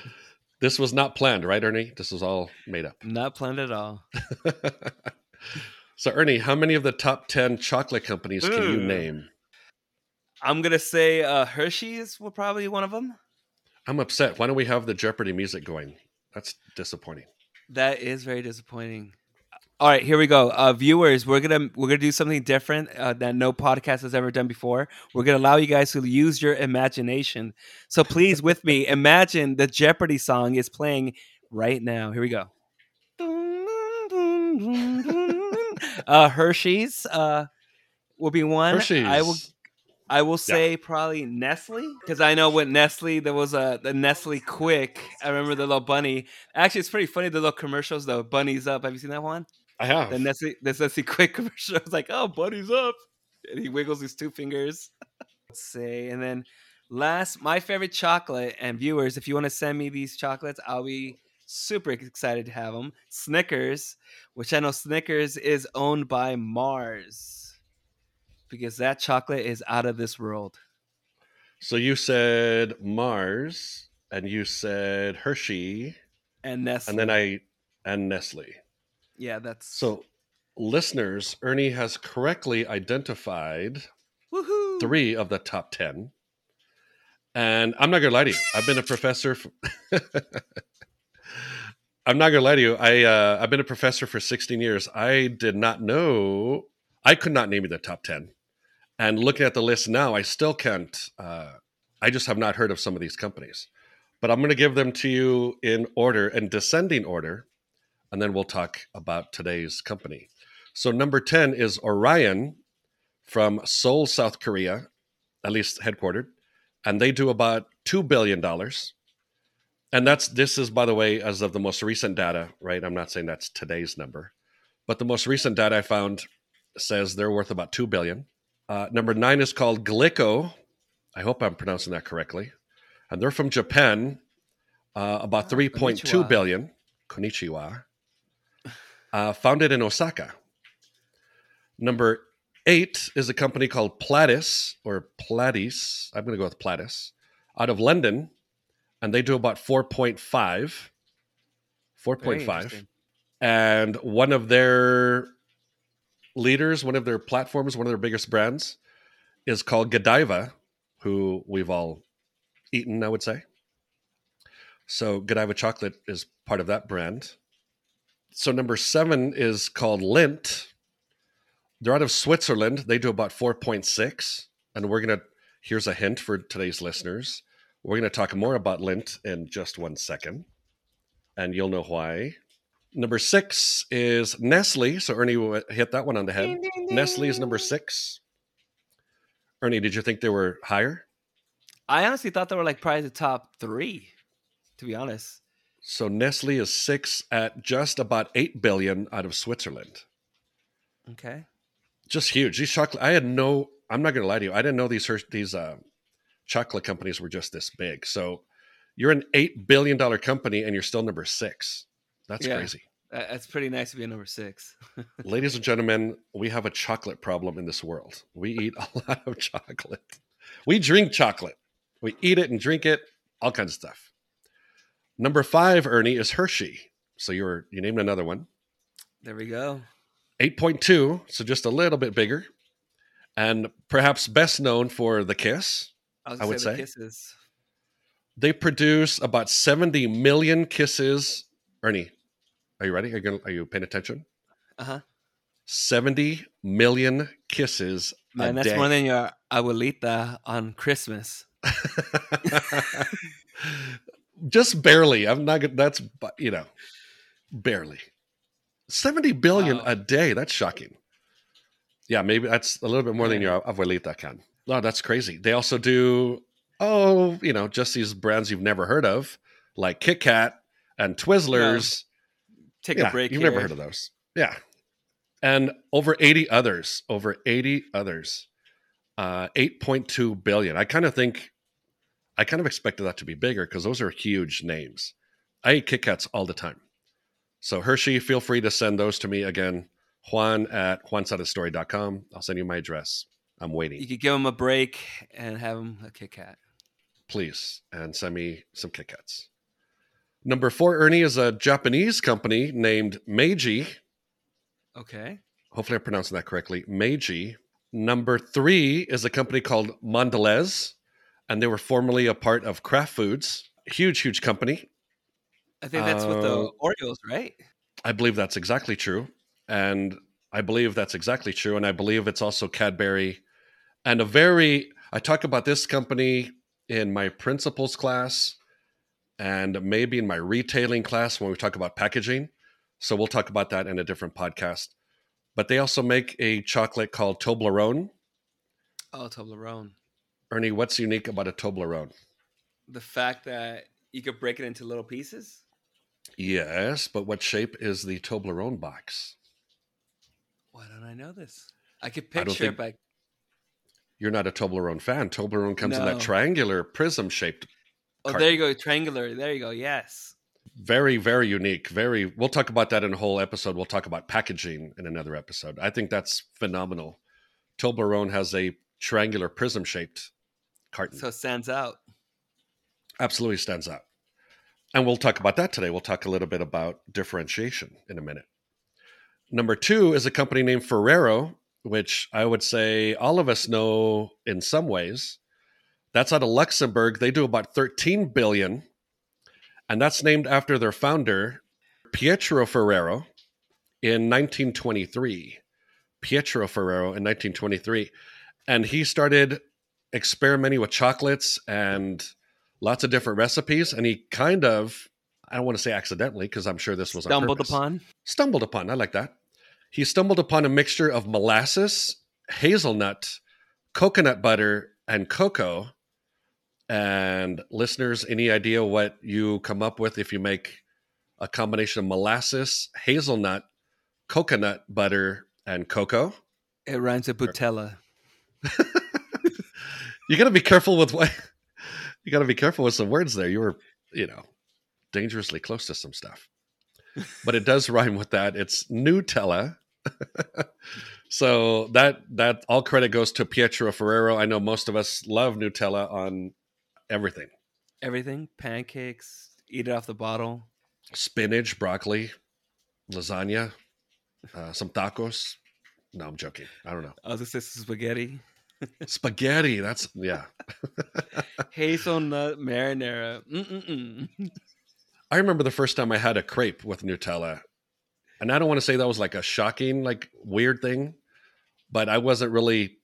This was not planned, right, Ernie? This was all made up. Not planned at all. so, Ernie, how many of the top 10 chocolate companies can you name? I'm gonna say uh, Hershey's will probably be one of them. I'm upset. Why don't we have the Jeopardy music going? That's disappointing. That is very disappointing. All right, here we go. Uh, viewers, we're gonna we're gonna do something different uh, that no podcast has ever done before. We're gonna allow you guys to use your imagination. So please, with me, imagine the Jeopardy song is playing right now. Here we go. Uh, Hershey's uh, will be one. Hershey's. I will I will say probably Nestle because I know with Nestle there was a the Nestle Quik. I remember the little bunny. Actually, it's pretty funny the little commercials though. Bunny's up. Have you seen that one? I have. The Nestle the Nestle Quik commercial. It's like, oh, Bunny's up, and he wiggles his two fingers. Let's see, and then last, my favorite chocolate. And viewers, if you want to send me these chocolates, I'll be super excited to have them. Snickers, which I know Snickers is owned by Mars because that chocolate is out of this world. So you said Mars, and you said Hershey, and Nestle, and then I and Nestle. Yeah, that's so. Listeners, Ernie has correctly identified Woohoo! three of the top ten, and I'm not gonna lie to you. I've been a professor. For I'm not gonna lie to you. I uh, I've been a professor for 16 years. I did not know. I could not name you the top 10. And looking at the list now, I still can't. Uh, I just have not heard of some of these companies, but I'm going to give them to you in order, in descending order, and then we'll talk about today's company. So number ten is Orion from Seoul, South Korea, at least headquartered, and they do about two billion dollars. And that's this is by the way as of the most recent data, right? I'm not saying that's today's number, but the most recent data I found says they're worth about two billion. Uh, number nine is called Glico. I hope I'm pronouncing that correctly. And they're from Japan, uh, about Ah, three point two konnichiwa. billion. Konnichiwa. Uh, founded in Osaka. Number eight is a company called Platis or Platis. I'm going to go with Platis out of London. And they do about 4.5. 4.5 and one of their leaders, one of their platforms, one of their biggest brands is called Godiva, who we've all eaten, I would say. So Godiva chocolate is part of that brand. So number seven is called Lindt. They're out of Switzerland. They do about 4.6. And we're going to, here's a hint for today's listeners. We're going to talk more about Lindt in just one second. And you'll know why. Number six is Nestle. So Ernie will hit that one on the head. Nestle is number six. Ernie, did you think they were higher? I honestly thought they were like probably the top three, to be honest. So Nestle is six at just about eight billion out of Switzerland. Okay. Just huge. These chocolate. I had no. I'm not going to lie to you. I didn't know these Hersh- these uh, chocolate companies were just this big. So you're an eight billion dollar company and you're still number six. That's Yeah. crazy. That's pretty nice to be a number six. Ladies and gentlemen, we have a chocolate problem in this world. We eat a lot of chocolate. We drink chocolate. We eat it and drink it, all kinds of stuff. Number five, Ernie, is Hershey. So you're you named another one. There we go. 8.2, so just a little bit bigger. And perhaps best known for the kiss. I, I would say, say. kisses. They produce about 70 million kisses. Ernie, are you ready? Are you, gonna, are you paying attention? Uh huh. 70 million kisses Man, that's day. more than your abuelita on Christmas. just barely. I'm not. That's you know, barely. Seventy billion Wow. a day. That's shocking. Yeah, maybe that's a little bit more than your abuelita can. No, that's crazy. They also do. Oh, you know, just these brands you've never heard of, like Kit Kat and Twizzlers. Take yeah, a break. You've here. never heard of those. Yeah. And over 80 others, over 80 others, uh, 8.2 billion. I kind of think, I kind of expected that to be bigger because those are huge names. I eat Kit Kats all the time. So Hershey, feel free to send those to me again. Juan at juansidestory.com. I'll send you my address. I'm waiting, You could give them a break and have them a Kit Kat. please, and send me some Kit Kats. Number four, Ernie, is a Japanese company named Meiji. Okay. hopefully I'm pronouncing that correctly. Meiji. Number three is a company called Mondelez, and they were formerly a part of Kraft Foods. Huge, huge company. I think that's with the Uh, Oreos, right? I believe that's exactly true. And I believe that's exactly true. And I believe it's also Cadbury. And a very, I talk about this company in my principles class and maybe in my retailing class when we talk about packaging. So we'll talk about that in a different podcast. But they also make a chocolate called Toblerone. Oh, Toblerone. Ernie, what's unique about a Toblerone? The fact that you could break it into little pieces. Yes, but what shape is the Toblerone box? Why don't I know this? I could I picture think- it, but You're not a Toblerone fan. Toblerone comes in that triangular prism shaped. oh, carton. there you go, triangular. There you go. Yes. Very, very unique. Very. We'll talk about that in a whole episode. We'll talk about packaging in another episode. I think that's phenomenal. Toblerone has a triangular prism shaped carton. So it stands out. absolutely stands out. And we'll talk about that today. We'll talk a little bit about differentiation in a minute. Number two is a company named Ferrero, which I would say all of us know in some ways. That's out of Luxembourg. They do about 13 billion. And that's named after their founder, Pietro Ferrero, in 1923. Pietro Ferrero in 1923. And he started experimenting with chocolates and lots of different recipes. And he kind of, I don't want to say accidentally, because I'm sure this was Stumbled upon. Stumbled upon, I like that. He stumbled upon a mixture of molasses, hazelnut, coconut butter, and cocoa. And listeners, any idea what you come up with if you make a combination of molasses, hazelnut, coconut butter, and cocoa? It rhymes with Butella. you got to be careful with what you got to be careful with some words there. You were, you know, dangerously close to some stuff, but it does rhyme with that. It's Nutella. so that that all credit goes to Pietro Ferrero. I know most of us love Nutella on everything: Everything. Pancakes. Eat it off the bottle. spinach, broccoli, lasagna, uh, some tacos. No, I'm joking. I don't know. Other sister spaghetti. Spaghetti. That's yeah. Hazelnut marinara. Mm-mm-mm. I remember the first time I had a crepe with Nutella. And I don't want to say that was like a shocking, like weird thing, but I wasn't really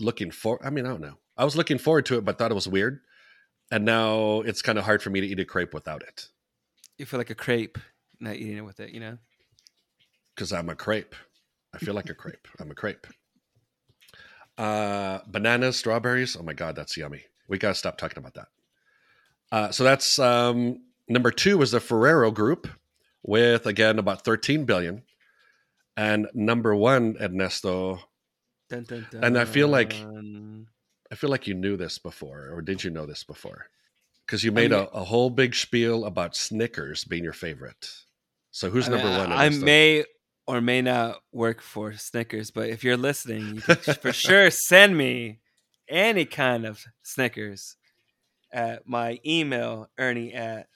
looking for I mean, I don't know. I was looking forward to it, but thought it was weird. And now it's kind of hard for me to eat a crepe without it You feel like a crepe, not eating it with it. You know. because I'm a crepe. I feel like a crepe. I'm a crepe. Uh, bananas, strawberries. Oh my God, that's yummy. We got to stop talking about that. Uh, so that's um, number two was the Ferrero Group with again about 13 billion. And number one, Ernesto, Dun, dun, And I feel like- I feel like you knew this before, or did you know this before? Because you made mean- a, a whole big spiel about Snickers being your favorite. So who's I number mean, one? I Ernesto? may or may not work for Snickers, but if you're listening, you can for sure send me any kind of Snickers at my email, Ernie at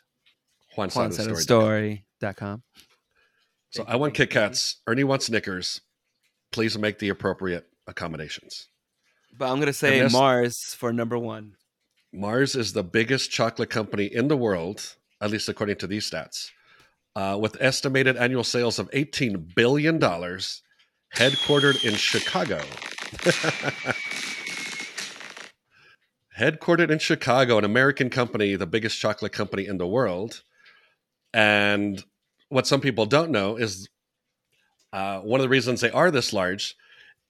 Juan Side Story. story.com. So I want thank Kit you, thank you. Kats. Ernie wants Snickers. Please make the appropriate accommodations. But I'm gonna say this- Mars for number one. Mars is the biggest chocolate company in the world, at least according to these stats, uh, with estimated annual sales of $18 billion, headquartered in Chicago. headquartered in Chicago, an American company, the biggest chocolate company in the world. And what some people don't know is uh, one of the reasons they are this large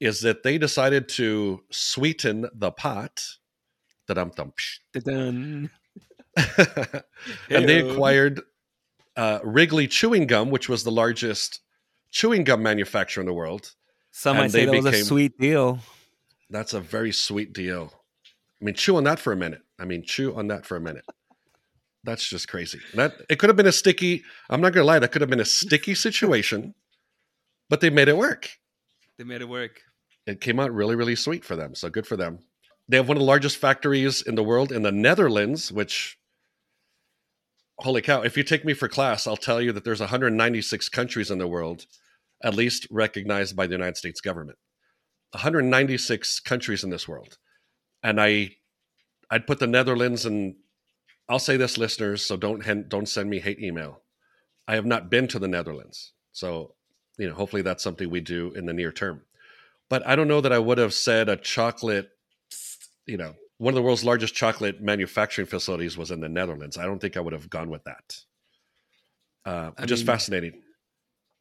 is that they decided to sweeten the pot. Da-dum-dum, and they acquired uh, Wrigley Chewing Gum, which was the largest chewing gum manufacturer in the world. Some And might say that was a sweet deal. That's a very sweet deal. I mean, chew on that for a minute. I mean, chew on that for a minute. That's just crazy. That it could have been a sticky. I'm not gonna lie, that could have been a sticky situation, but they made it work. They made it work. It came out really, really sweet for them. So good for them. They have one of the largest factories in the world in the Netherlands, which holy cow, if you take me for class, I'll tell you that there's 196 countries in the world, at least recognized by the United States government. 196 countries in this world. And I I'd put the Netherlands and I'll say this listeners, so don't hen- don't send me hate email. I have not been to the Netherlands. So, you know, hopefully that's something we do in the near term but I don't know that I would have said a chocolate, you know, one of the world's largest chocolate manufacturing facilities was in the Netherlands. I don't think I would have gone with that. Uh, just mean- fascinating.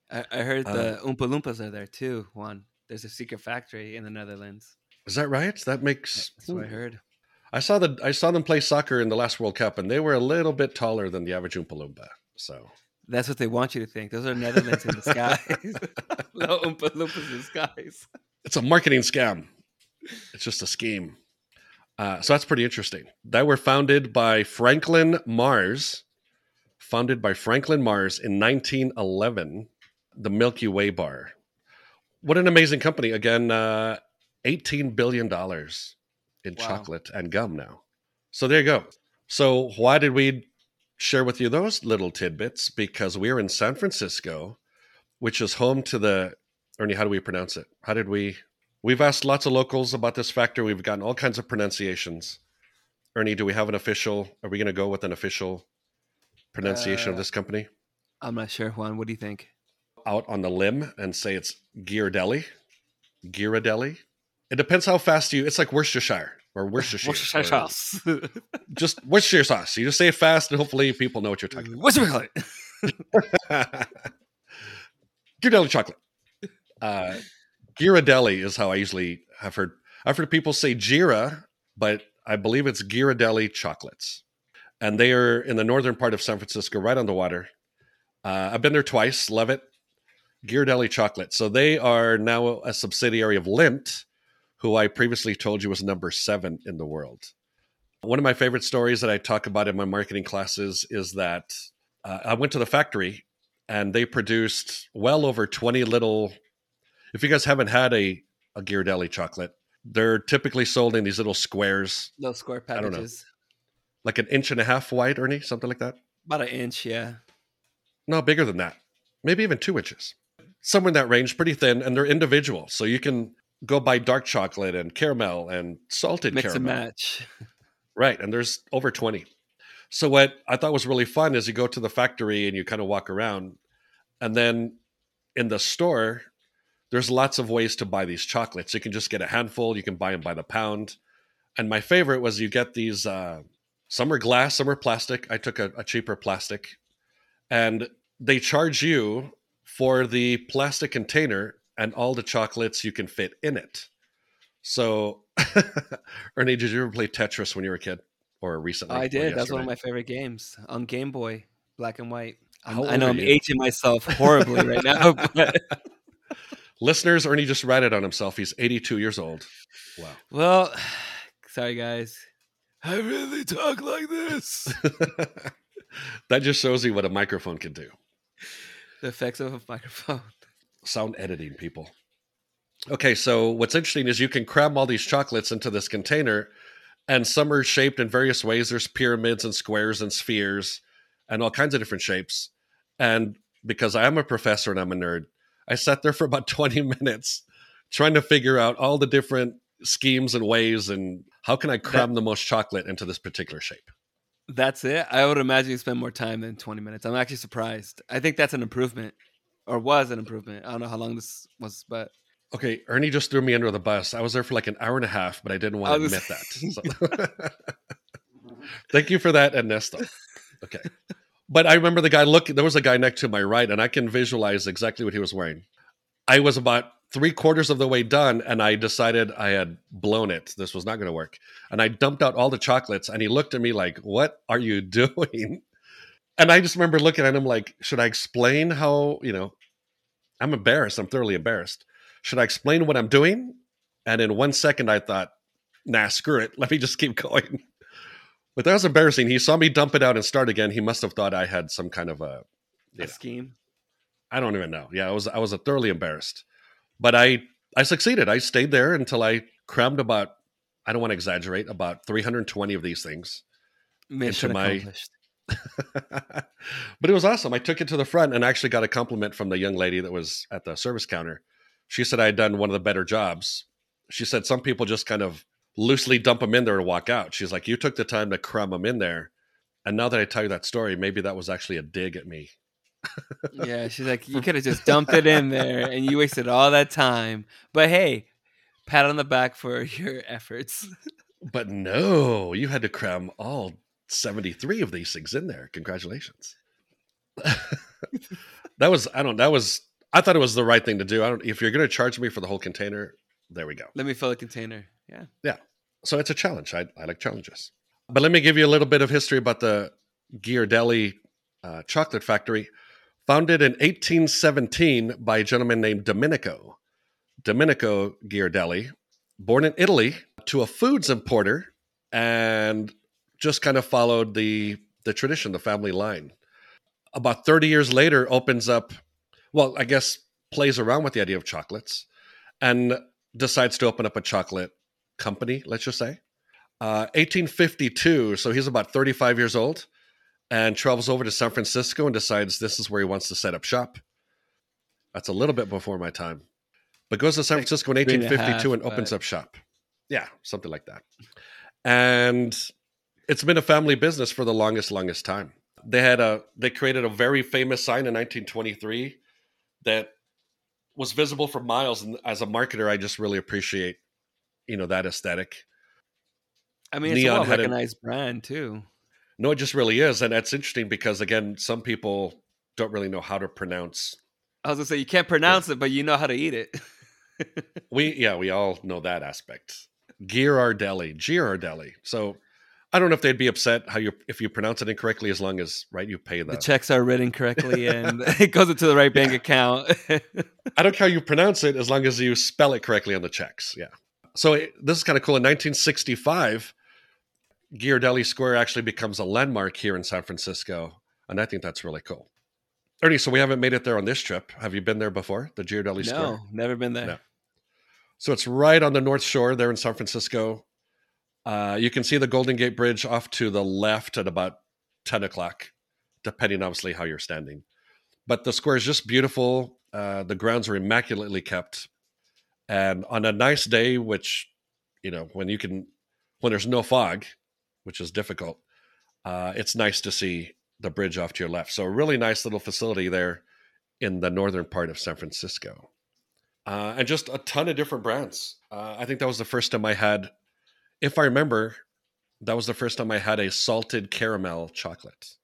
I, I heard Uh, the Oompa Loompas are there too. Juan, there's a secret factory in the Netherlands. Is that right? That makes. That's what I heard. I saw the I saw them play soccer in the last World Cup, and they were a little bit taller than the average Oompa Loompa. So That's what they want you to think. Those are Netherlands in disguise. Little Oompa Loompas in disguise. it's a marketing scam. It's just a scheme. Uh, so that's pretty interesting. That were founded by Franklin Mars, founded by Franklin Mars in 1911. The Milky Way bar. What an amazing company! Again, uh, 18 billion dollars in Wow. chocolate and gum now. So there you go. So why did we share with you those little tidbits? Because we're in San Francisco, which is home to the Ernie. How do we pronounce it? How did we? We've asked lots of locals about this factor. We've gotten all kinds of pronunciations. Ernie, do we have an official? Are we going to go with an official pronunciation of Uh, this company? I'm not sure, Juan. What do you think? Out on the limb and say it's Ghirardelli. Ghirardelli. It depends how fast you. It's like Worcestershire or Worcestershire. Worcestershire or sauce. Just Worcestershire sauce. You just say it fast, and hopefully people know what you're talking What's it called? about. Ghirardelli chocolate. Uh, Ghirardelli is how I usually have heard. I've heard people say Gira, but I believe it's Ghirardelli chocolates, and they are in the northern part of San Francisco, right on the water. Uh, I've been there twice. Love it. Ghirardelli chocolate. So they are now a subsidiary of Lindt, who I previously told you was number seven in the world. One of my favorite stories that I talk about in my marketing classes is that uh, I went to the factory and they produced well over 20 little. If you guys haven't had a, a Ghirardelli chocolate, they're typically sold in these little squares, Little square packages. like an inch and a half wide, Ernie, something like that. About an inch, yeah. No, bigger than that. Maybe even two inches. Somewhere in that range, pretty thin, and they're individual. So you can go buy dark chocolate and caramel and salted Mix and caramel. match. Right. And there's over 20. So what I thought was really fun is you go to the factory and you kind of walk around. And then in the store, there's lots of ways to buy these chocolates. You can just get a handful, you can buy them by the pound. And my favorite was you get these, uh, some are glass, some are plastic. I took a, a cheaper plastic. And they charge you for the plastic container and all the chocolates you can fit in it. So, Ernie, did you ever play Tetris when you were a kid or recently? I did. That's one of my favorite games on Game Boy, black and white. I know I'm you? aging myself horribly right now. But, Listeners, Ernie just ratted on himself. He's 82 years old. Wow. well, sorry guys. I really talk like this. that just shows you what a microphone can do. the effects of a microphone. Sound editing, people. Okay, so what's interesting is you can cram all these chocolates into this container, and some are shaped in various ways. There's pyramids and squares and spheres and all kinds of different shapes. And because I am a professor and I'm a nerd, I sat there for about 20 minutes trying to figure out all the different schemes and ways and how can I cram the most chocolate into this particular shape. That's it. I would imagine you spend more time than 20 minutes. I'm actually surprised. I think that's an improvement, or was an improvement. I don't know how long this was, but Okay, Ernie just threw me under the bus. I was there for like an hour and a half, but I didn't want to admit that. So- Thank you for that, Ernesto. Okay. But I remember the guy look there was a guy next to my right, and I can visualize exactly what he was wearing. I was about three quarters of the way done, and I decided I had blown it. This was not going to work. And I dumped out all the chocolates, and he looked at me like, What are you doing? And I just remember looking at him like, Should I explain how, you know, I'm embarrassed. I'm thoroughly embarrassed. Should I explain what I'm doing? And in one second, I thought, Nah, screw it. Let me just keep going. But that was embarrassing. He saw me dump it out and start again. He must have thought I had some kind of a a scheme. I don't even know. Yeah, I was I was thoroughly embarrassed. But I I succeeded. I stayed there until I crammed about I don't want to exaggerate, about 320 of these things. Mission my- accomplished. but it was awesome. I took it to the front and actually got a compliment from the young lady that was at the service counter. She said I had done one of the better jobs. She said some people just kind of loosely dump them in there and walk out. She's like, You took the time to cram them in there. And now that I tell you that story, maybe that was actually a dig at me. Yeah, she's like, you could have just dumped it in there, and you wasted all that time. But hey, pat on the back for your efforts. But no, you had to cram all 73 of these things in there. Congratulations. that was, I don't, that was, I thought it was the right thing to do. I don't, if you're going to charge me for the whole container, there we go. Let me fill a container. Yeah. Yeah. So it's a challenge. I, I like challenges. But let me give you a little bit of history about the Ghirardelli uh, chocolate factory. Founded in 1817 by a gentleman named Domenico. Domenico Ghirardelli, born in Italy to a foods importer and just kind of followed the the tradition, the family line. About 30 years later, opens up, well, I guess plays around with the idea of chocolates and decides to open up a chocolate company, let's just say. Uh, 1852, so he's about 35 years old and travels over to San Francisco and decides this is where he wants to set up shop. That's a little bit before my time, but goes to San Francisco in 1852 and, and opens up shop. Yeah, something like that. And it's been a family business for the longest, longest time. They had a they created a very famous sign in 1923 that was visible for miles. And as a marketer, I just really appreciate, you know, that aesthetic. I mean, it's Neon a well recognized a, brand too. No, it just really is, and that's interesting because again, some people don't really know how to pronounce. I was gonna say you can't pronounce it, but you know how to eat it. we yeah, we all know that aspect. Ghirardelli, Ghirardelli. So I don't know if they'd be upset how you if you pronounce it incorrectly, as long as right you pay the, the checks are written correctly and it goes into the right bank account. I don't care how you pronounce it, as long as you spell it correctly on the checks. Yeah. So eh, this is kind of cool. In 1965, Ghirardelli Square actually becomes a landmark here in San Francisco, and I think that's really cool. Ernie, so we haven't made it there on this trip. Have you been there before? The Ghirardelli no, Square? No, never been there. No. So it's right on the North Shore there in San Francisco. Uh, you can see the Golden Gate Bridge off to the left at about 10 o'clock, depending obviously how you're standing. But the square is just beautiful. Uh, the grounds are immaculately kept. And on a nice day, which, you know, when you can, when there's no fog, which is difficult, uh, it's nice to see the bridge off to your left. So, a really nice little facility there in the northern part of San Francisco. Uh, and just a ton of different brands. Uh, I think that was the first time I had if I remember, that was the first time I had a salted caramel chocolate.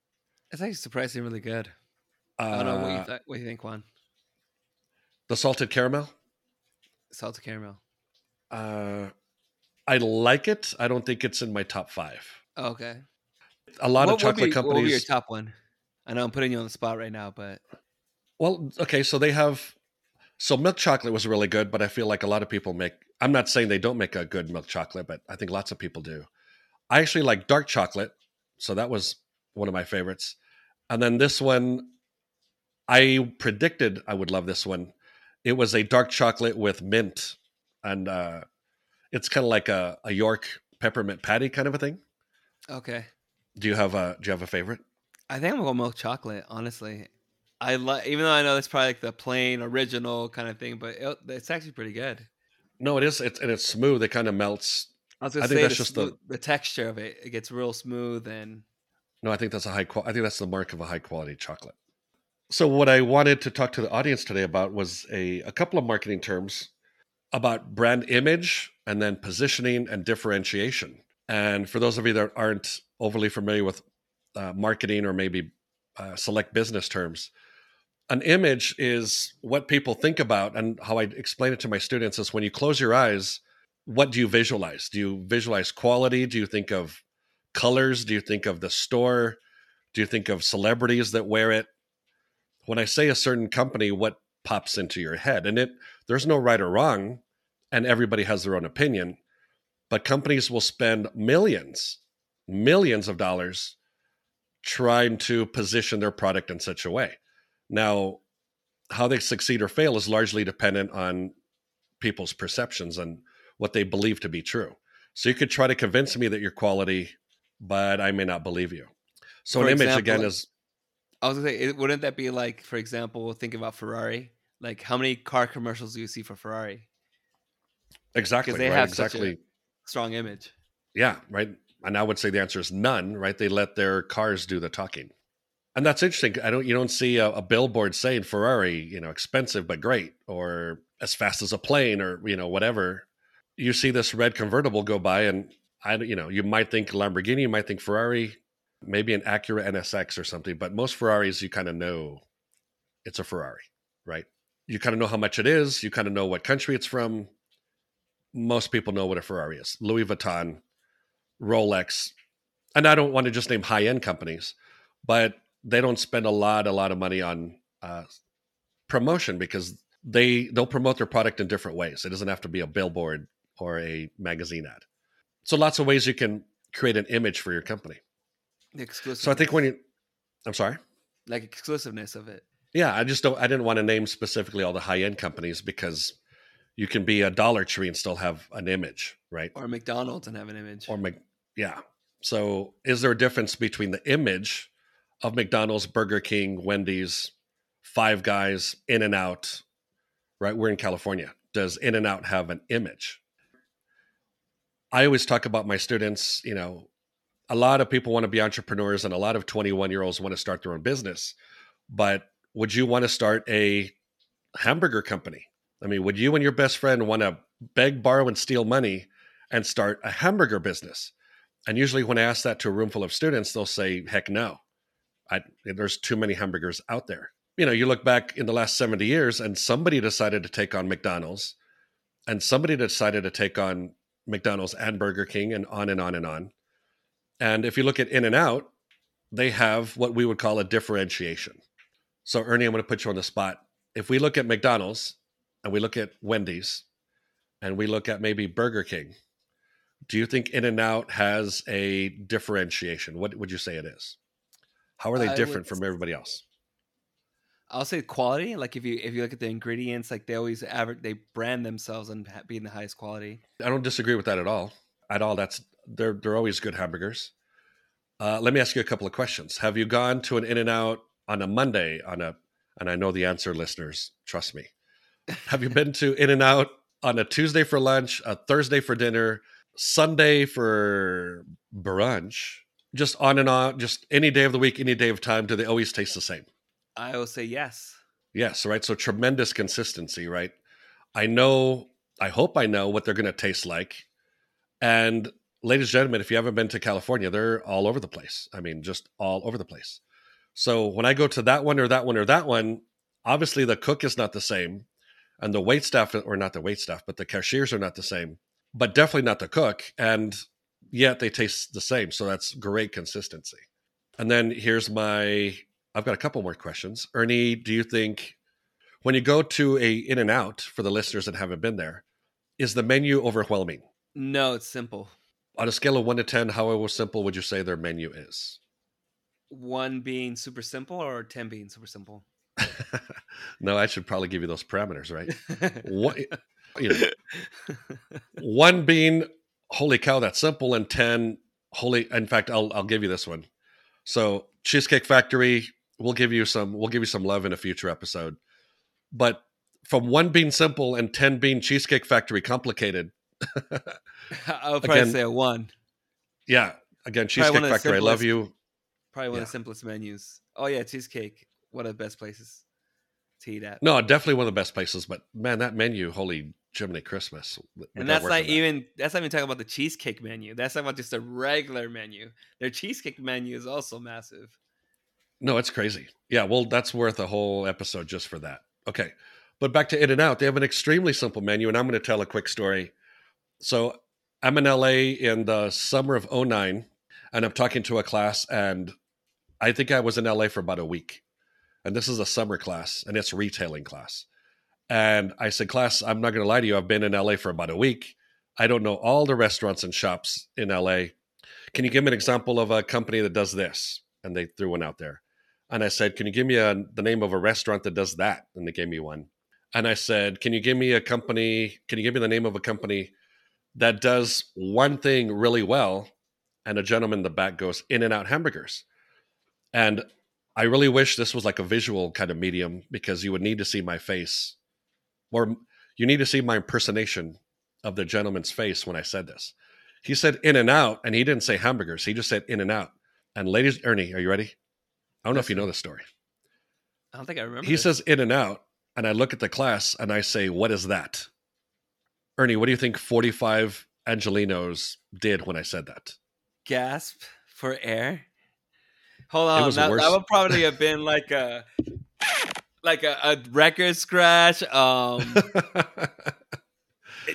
It's actually surprisingly really good. Uh, I don't know what you, uh, th- what you think, Juan. The salted caramel. Salted caramel. Uh, I like it. I don't think it's in my top five. Oh, okay. A lot what of chocolate be, companies. What would be your top one? I know I'm putting you on the spot right now, but well, okay. So they have. So milk chocolate was really good, but I feel like a lot of people make I'm not saying they don't make a good milk chocolate, but I think lots of people do. I actually like dark chocolate, so that was one of my favorites. And then this one, I predicted I would love this one. It was a dark chocolate with mint, and uh, it's kind of like a, a York peppermint patty kind of a thing. Okay. Do you have a Do you have a favorite? I think I'm gonna go milk chocolate. Honestly, I like even though I know it's probably like the plain original kind of thing, but it, it's actually pretty good. No, it is. It's and it's smooth. It kind of melts. I was gonna I say think that's the, just the, the texture of it. It gets real smooth and. No, I think that's a high quality. I think that's the mark of a high quality chocolate. So what I wanted to talk to the audience today about was a, a couple of marketing terms about brand image and then positioning and differentiation. And for those of you that aren't overly familiar with uh, marketing or maybe uh, select business terms, an image is what people think about and how i explain it to my students is when you close your eyes what do you visualize? Do you visualize quality? Do you think of colors? Do you think of the store? Do you think of celebrities that wear it? When i say a certain company what pops into your head? And it there's no right or wrong and everybody has their own opinion but companies will spend millions millions of dollars trying to position their product in such a way now, how they succeed or fail is largely dependent on people's perceptions and what they believe to be true. So you could try to convince me that you're quality, but I may not believe you. So for an example, image again is. I was gonna say, wouldn't that be like, for example, think about Ferrari. Like, how many car commercials do you see for Ferrari? Exactly. They right, have exactly strong image. Yeah, right. And I would say the answer is none. Right? They let their cars do the talking and that's interesting. I don't you don't see a, a, billboard saying Ferrari, you know, expensive but great, or as fast as a plane, or you know, whatever. You see this red convertible go by, and I, you know, you might think Lamborghini, you might think Ferrari, maybe an Acura NSX or something, but most Ferraris, you kind of know it's a Ferrari, right? You kind of know how much it is, you kind of know what country it's from, most people know what a Ferrari is. Louis Vuitton, Rolex, and I don't want to just name high end companies, but they don't spend a lot, a lot of money on uh, promotion because they they'll promote their product in different ways. It doesn't have to be a billboard or a magazine ad. So lots of ways you can create an image for your company. Exclusive. So I think when you, I'm sorry. like exclusiveness of it. Yeah, I just don't. I didn't want to name specifically all the high end companies because you can be a Dollar Tree and still have an image, right? Or McDonald's and have an image. Or Mc, yeah. So is there a difference between the image of McDonald's, Burger King, Wendy's, Five Guys, In-N-Out? Right, we're in California. Does In-N-Out have an image? I always talk about my students. You know, a lot of people want to be entrepreneurs, and a lot of twenty-one year olds want to start their own business, but would you want to start a hamburger company? I mean, would you and your best friend want to beg, borrow, and steal money and start a hamburger business? And usually, when I ask that to a room full of students, they'll say, heck no. I, there's too many hamburgers out there. You know, you look back in the last 70 years, and somebody decided to take on McDonald's, and somebody decided to take on McDonald's and Burger King, and on and on and on. And if you look at In-N-Out, they have what we would call a differentiation. So, Ernie, I'm going to put you on the spot. If we look at McDonald's and we look at Wendy's and we look at maybe Burger King, do you think In-N-Out has a differentiation? What would you say it is? How are they I different would from everybody else? I'll say quality. Like if you if you look at the ingredients, like they always aver- they brand themselves on being the highest quality. I don't disagree with that at all. At all, that's they're they're always good hamburgers. Uh, let me ask you a couple of questions. Have you gone to an In-N-Out on a Monday on a and I know the answer, listeners. Trust me. Have you been to In-N-Out on a Tuesday for lunch, a Thursday for dinner, Sunday for brunch? Just on and on, just any day of the week, any day of time. Do they always taste the same? I will say yes. Yes, right. So tremendous consistency, right? I know, I hope I know what they're going to taste like. And ladies and gentlemen, if you haven't been to California, they're all over the place. I mean, just all over the place. So when I go to that one or that one or that one, obviously the cook is not the same, and the wait staff, or not the wait staff, but the cashiers are not the same, but definitely not the cook. And yet they taste the same. So that's great consistency. And then here's my I've got a couple more questions. Ernie, do you think when you go to a In-N-Out for the listeners that haven't been there, is the menu overwhelming? No, it's simple. On a scale of one to ten, how simple would you say their menu is? One being super simple or ten being super simple. no, I should probably give you those parameters, right? What, you know, one being holy cow, that's simple, and ten holy. In fact, I'll I'll give you this one. So Cheesecake Factory, we'll give you some we'll give you some love in a future episode. But from one being simple and ten being Cheesecake Factory complicated, I'll probably Again, say a one. yeah. Again, Cheesecake Factory, I love you. Probably one Yeah. of the simplest menus. Oh yeah, cheesecake. One of the best places to eat at. No, definitely one of the best places. But man, that menu, holy Jiminy Christmas! and that's not on that. even that's not even talking about the cheesecake menu. That's talking about just a regular menu. Their cheesecake menu is also massive. No, it's crazy. Yeah, well, that's worth a whole episode just for that. Okay. But back to In-N-Out, they have an extremely simple menu, and I'm going to tell a quick story. So I'm in LA in the summer of 09, and I'm talking to a class, and I think I was in LA for about a week. And this is a summer class, and it's retailing class. And I said, class, I'm not going to lie to you. I've been in LA for about a week. I don't know all the restaurants and shops in LA. Can you give me an example of a company that does this? And they threw one out there. And I said, Can you give me a, the name of a restaurant that does that? And they gave me one. And I said, Can you give me a company? Can you give me the name of a company that does one thing really well? And a gentleman in the back goes, In-N-Out Hamburgers. And I really wish this was like a visual kind of medium because you would need to see my face, or you need to see my impersonation of the gentleman's face when I said this. He said In-N-Out, and he didn't say hamburgers. He just said In-N-Out. And ladies, Ernie, are you ready? I don't know if you know this story. I don't think I remember. He this. says in and out, and I look at the class and I say, What is that? Ernie, what do you think 45 Angelenos did when I said that? gasp for air. Hold on, that, that would probably have been like a like a, a record scratch. Um,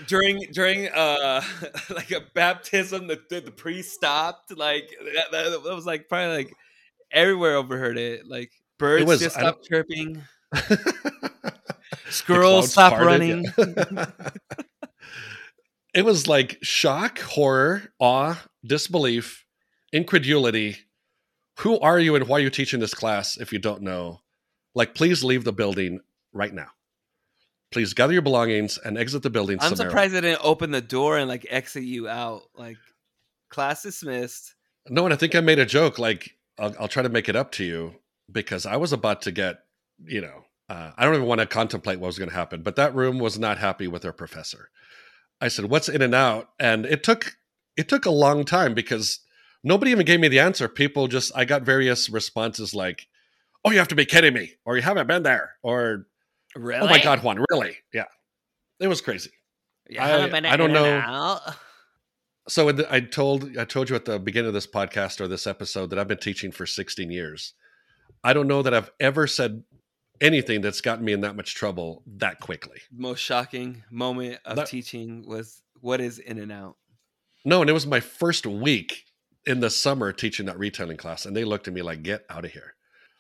during during uh like a baptism, the the, the priest stopped. Like that, that, that was like probably like everywhere overheard it. Like birds was- just stopped chirping. Squirrels stop parted, running. it was like shock, horror, awe, disbelief, incredulity. Who are you and why are you teaching this class if you don't know? Like, please leave the building right now. Please gather your belongings and exit the building. I'm summarily. surprised they didn't open the door and like exit you out. Like class dismissed. No, and I think I made a joke. Like, I'll, I'll try to make it up to you because I was about to get, you know, uh, I don't even want to contemplate what was going to happen. But that room was not happy with their professor. I said, "What's in and out?" And it took it took a long time because nobody even gave me the answer. People just I got various responses like, "Oh, you have to be kidding me," or "You haven't been there," or Really? "Oh my God, Juan, really?" Yeah, it was crazy. You I- I don't know. So the- I told I told you at the beginning of this podcast or this episode that I've been teaching for 16 years. I don't know that I've ever said anything that's gotten me in that much trouble that quickly. Most shocking moment of That- teaching was what is in and out. No, and it was my first week in the summer teaching that retailing class, and they looked at me like, "Get out of here."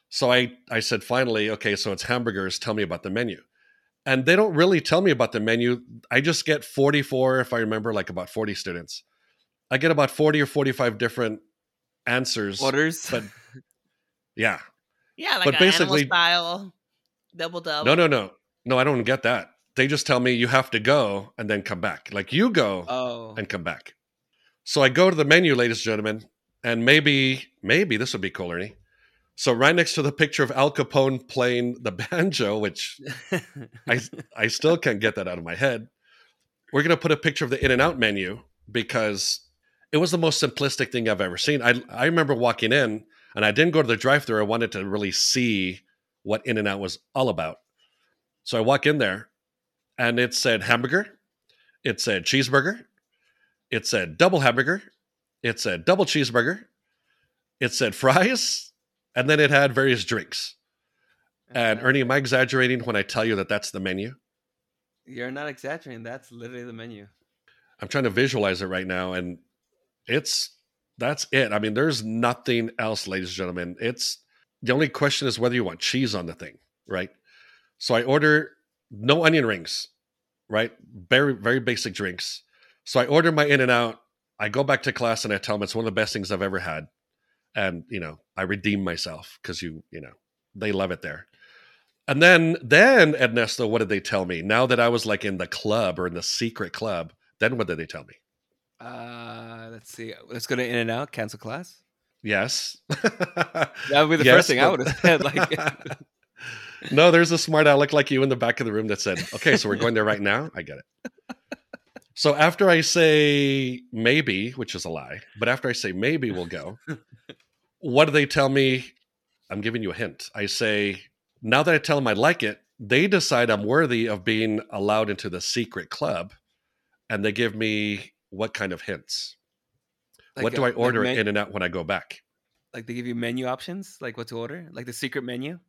So I I said, "Finally, okay, so it's hamburgers. Tell me about the menu." And they don't really tell me about the menu. I just get 44, if I remember, like about 40 students. I get about 40 or 45 different answers. Orders. but- Yeah. Yeah, like But an basically- style double double. No, no, no. No, I don't get that. They just tell me you have to go and then come back. Like you go oh. and come back. So I go to the menu, ladies and gentlemen, and maybe, maybe this would be cool, Ernie. So right next to the picture of Al Capone playing the banjo, which I I still can't get that out of my head. We're gonna put a picture of the In-N-Out menu because it was the most simplistic thing I've ever seen. I I remember walking in and I didn't go to the drive-thru. I wanted to really see what In-N-Out was all about. So I walk in there, and it said hamburger, it said cheeseburger, it said double hamburger, it said double cheeseburger, it said fries, and then it had various drinks. And uh-huh. Ernie, am I exaggerating when I tell you that that's the menu? You're not exaggerating. That's literally the menu. I'm trying to visualize it right now, and it's that's it. I mean, there's nothing else, ladies and gentlemen. It's the only question is whether you want cheese on the thing, right? So I order no onion rings, right? Very very basic drinks. So I order my In-N-Out. I go back to class and I tell them it's one of the best things I've ever had, and you know I redeem myself because you you know they love it there. And then then Ernesto, what did they tell me? Now that I was like in the club or in the secret club, then what did they tell me? Uh, let's see. Let's go to In-N-Out. Cancel class. Yes. That would be the Yes, first thing I would have said. Like, no, there's a smart aleck like you in the back of the room that said, "Okay, so we're going there right now." I get it. So after I say maybe, which is a lie, but after I say maybe we'll go, what do they tell me? I'm giving you a hint. I say, now that I tell them I like it, they decide I'm worthy of being allowed into the secret club, and they give me what kind of hints? what like do a- I like order men- in and out when I go back? Like they give you menu options, like what to order, like the secret menu.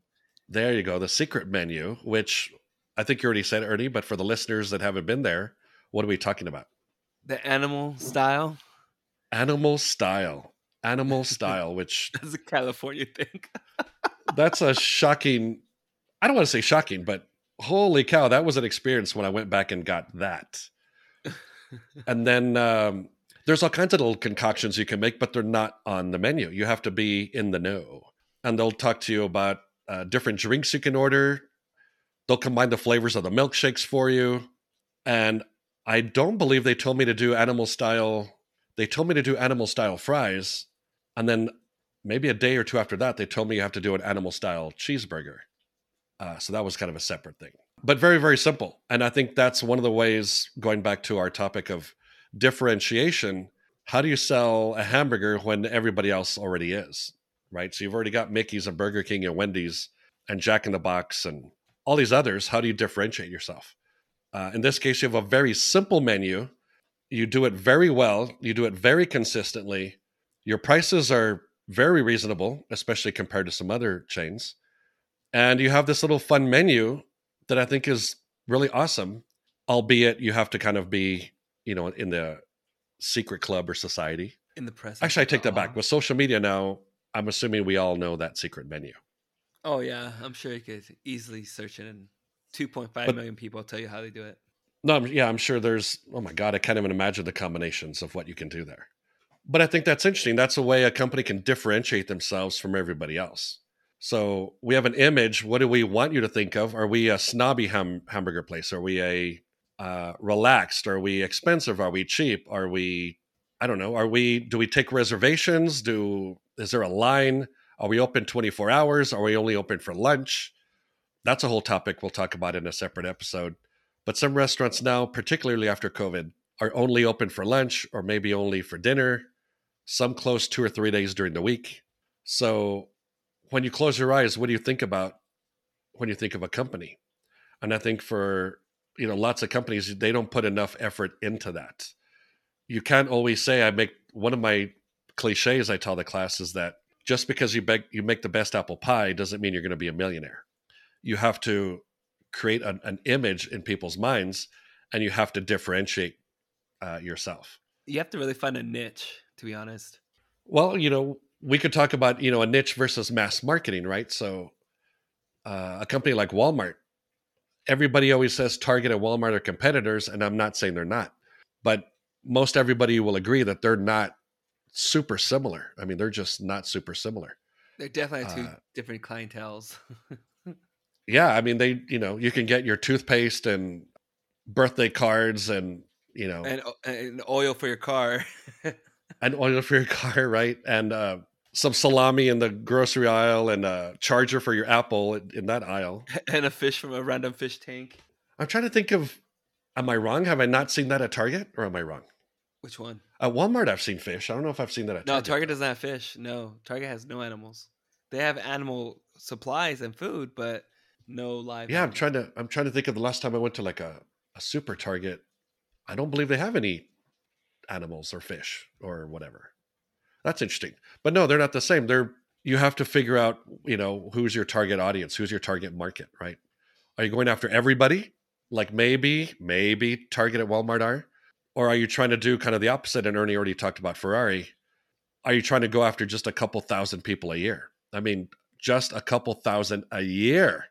There you go, the secret menu, which I think you already said, Ernie, but for the listeners that haven't been there, what are we talking about? The animal style. Animal style. Animal style, which That's a California thing. that's a shocking, I don't want to say shocking, but holy cow, that was an experience when I went back and got that. and then um, there's all kinds of little concoctions you can make, but they're not on the menu. You have to be in the know. And they'll talk to you about uh, different drinks you can order. They'll combine the flavors of the milkshakes for you. And I don't believe they told me to do animal style. They told me to do animal style fries. And then maybe a day or two after that, they told me you have to do an animal style cheeseburger. Uh, so that was kind of a separate thing, but very, very simple. And I think that's one of the ways, going back to our topic of differentiation, how do you sell a hamburger when everybody else already is? Right. So you've already got Mickey's and Burger King and Wendy's and Jack in the Box and all these others. How do you differentiate yourself? Uh, in this case, you have a very simple menu. You do it very well. You do it very consistently. Your prices are very reasonable, especially compared to some other chains. And you have this little fun menu that I think is really awesome. albeit you have to kind of be, you know, in the secret club or society. In the press. Actually, I take that back. With social media now, I'm assuming we all know that secret menu. Oh yeah, I'm sure you could easily search it, and 2.5 But- million people tell you how they do it. No, I'm, yeah, I'm sure there's. Oh my god, I can't even imagine the combinations of what you can do there. But I think that's interesting. That's a way a company can differentiate themselves from everybody else. So we have an image. What do we want you to think of? Are we a snobby ham- hamburger place? Are we a uh, relaxed? Are we expensive? Are we cheap? Are we? I don't know. Are we? Do we take reservations? Do is there a line? Are we open 24 hours? Are we only open for lunch? That's a whole topic we'll talk about in a separate episode. But some restaurants now, particularly after COVID, are only open for lunch or maybe only for dinner. Some close two or three days during the week. So when you close your eyes, what do you think about when you think of a company? And I think for you know lots of companies, they don't put enough effort into that. You can't always say I make one of my cliches I tell the class is that just because you make you make the best apple pie doesn't mean you're going to be a millionaire. You have to create an, an image in people's minds, and you have to differentiate uh, yourself. You have to really find a niche, to be honest. Well, you know, we could talk about you know a niche versus mass marketing, right? So, uh, a company like Walmart, everybody always says Target and Walmart are competitors, and I'm not saying they're not, but most everybody will agree that they're not super similar. I mean, they're just not super similar. They're definitely two Uh, different clientels. Yeah, I mean, they you know you can get your toothpaste and birthday cards and you know and, and oil for your car. and oil for your car, right? And uh, some salami in the grocery aisle and a charger for your Apple in, in that aisle. and a fish from a random fish tank. I'm trying to think of, am I wrong? Have I not seen that at Target or am I wrong? Which one? At Walmart, I've seen fish. I don't know if I've seen that at Target. No, Target. Target doesn't have fish. No, Target has no animals. They have animal supplies and food, but no live. Yeah, I'm trying to. I'm trying to think of the last time I went to like a, a super Target. I don't believe they have any animals or fish or whatever. That's interesting. But no, they're not the same. They're you have to figure out, you know, who's your target audience, who's your target market, right? Are you going after everybody? Like maybe, maybe Target at Walmart are? Or are you trying to do kind of the opposite? And Ernie already talked about Ferrari. Are you trying to go after just a couple thousand people a year? I mean, just a couple thousand a year.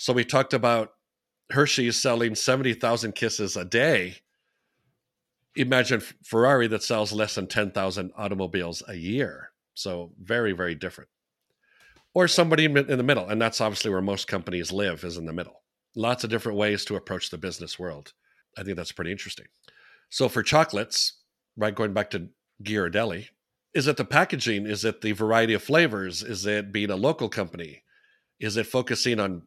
So we talked about Hershey's selling 70,000 kisses a day. Imagine Ferrari that sells less than 10,000 automobiles a year. So very, very different. Or somebody in the middle. And that's obviously where most companies live, is in the middle. Lots of different ways to approach the business world. I think that's pretty interesting. So for chocolates, right, going back to Ghirardelli, is it the packaging? Is it the variety of flavors? Is it being a local company? Is it focusing on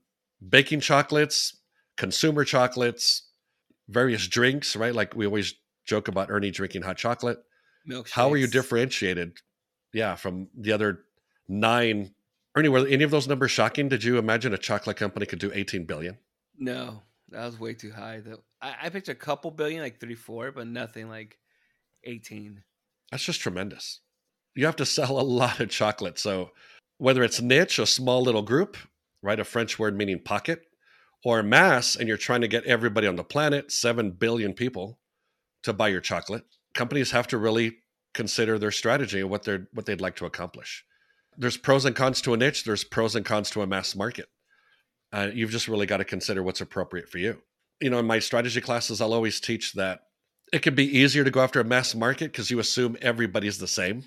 baking chocolates, consumer chocolates, various drinks, right? Like we always joke about Ernie drinking hot chocolate. Milkshakes. How are you differentiated? Yeah, from the other nine. Ernie, were any of those numbers shocking? Did you imagine a chocolate company could do 18 billion? No, that was way too high. Though I, I picked a couple billion, like three, four, but nothing like eighteen. That's just tremendous. You have to sell a lot of chocolate. So whether it's niche, a small little group, right? A French word meaning pocket, or mass, and you're trying to get everybody on the planet, 7 billion people, to buy your chocolate, companies have to really consider their strategy and what they're what they'd like to accomplish. There's pros and cons to a niche, there's pros and cons to a mass market. Uh, you've just really got to consider what's appropriate for you. You know, in my strategy classes, I'll always teach that it can be easier to go after a mass market because you assume everybody's the same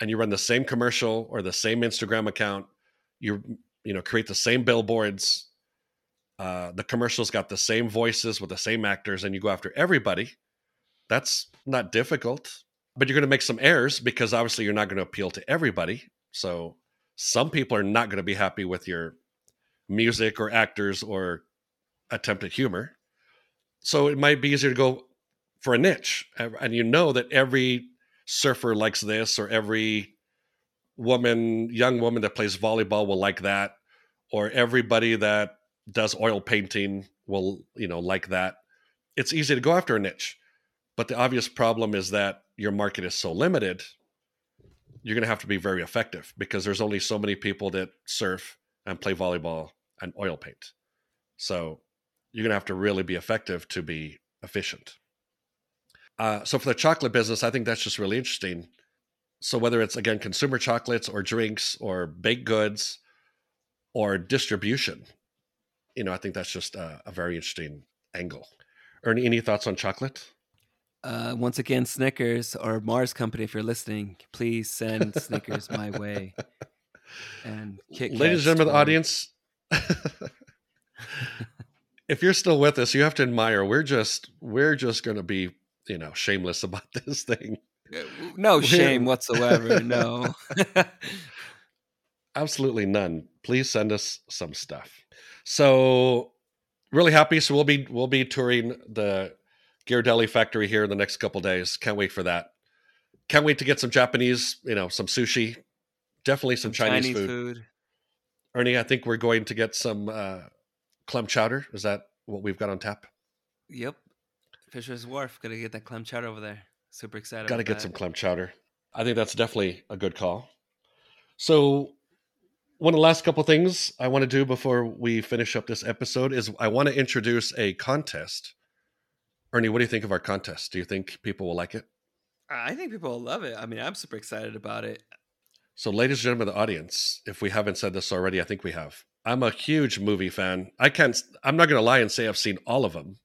and you run the same commercial or the same Instagram account. You you know create the same billboards. Uh, the commercials got the same voices with the same actors, and you go after everybody. That's not difficult, but you're going to make some errors because obviously you're not going to appeal to everybody. So some people are not going to be happy with your music or actors or attempt at humor. So it might be easier to go for a niche, and you know that every surfer likes this, or every woman, young woman that plays volleyball will like that, or everybody that does oil painting will, you know, like that. It's easy to go after a niche, but the obvious problem is that your market is so limited. You're going to have to be very effective because there's only so many people that surf and play volleyball and oil paint. So you're going to have to really be effective to be efficient. Uh, so for the chocolate business, I think that's just really interesting. So whether it's again consumer chocolates or drinks or baked goods or distribution, you know, I think that's just a, a very interesting angle. Ernie, any thoughts on chocolate? Uh, once again, Snickers or Mars Company, if you're listening, please send Snickers my way. And Kit ladies and gentlemen of the audience, if you're still with us, you have to admire. We're just we're just going to be you know shameless about this thing. No shame whatsoever. No, absolutely none. Please send us some stuff. So really happy. So we'll be we'll be touring the Ghirardelli factory here in the next couple days. Can't wait for that. Can't wait to get some Japanese, you know, some sushi. Definitely some, some Chinese, Chinese food. food. Ernie, I think we're going to get some uh, clam chowder. Is that what we've got on tap? Yep. Fisher's Wharf. Gonna get that clam chowder over there. Super excited. Got to get that. some clam chowder. I think that's definitely a good call. So, one of the last couple things I want to do before we finish up this episode is I want to introduce a contest. Ernie, what do you think of our contest? Do you think people will like it? I think people will love it. I mean, I'm super excited about it. So, ladies and gentlemen of the audience, if we haven't said this already, I think we have. I'm a huge movie fan. I can't. I'm not going to lie and say I've seen all of them.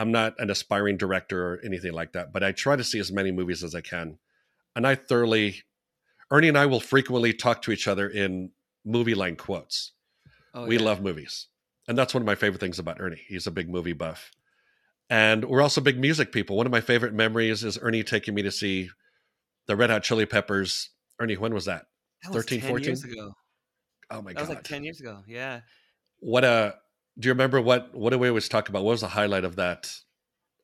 I'm not an aspiring director or anything like that, but I try to see as many movies as I can. And I thoroughly, Ernie and I will frequently talk to each other in movie line quotes. Oh, we yeah. love movies. And that's one of my favorite things about Ernie. He's a big movie buff. And we're also big music people. One of my favorite memories is Ernie taking me to see the Red Hot Chili Peppers. Ernie, when was that? that was 13, 14? years ago. Oh my that god. was like 10 years ago. Yeah. What a do you remember what what we always talk about? What was the highlight of that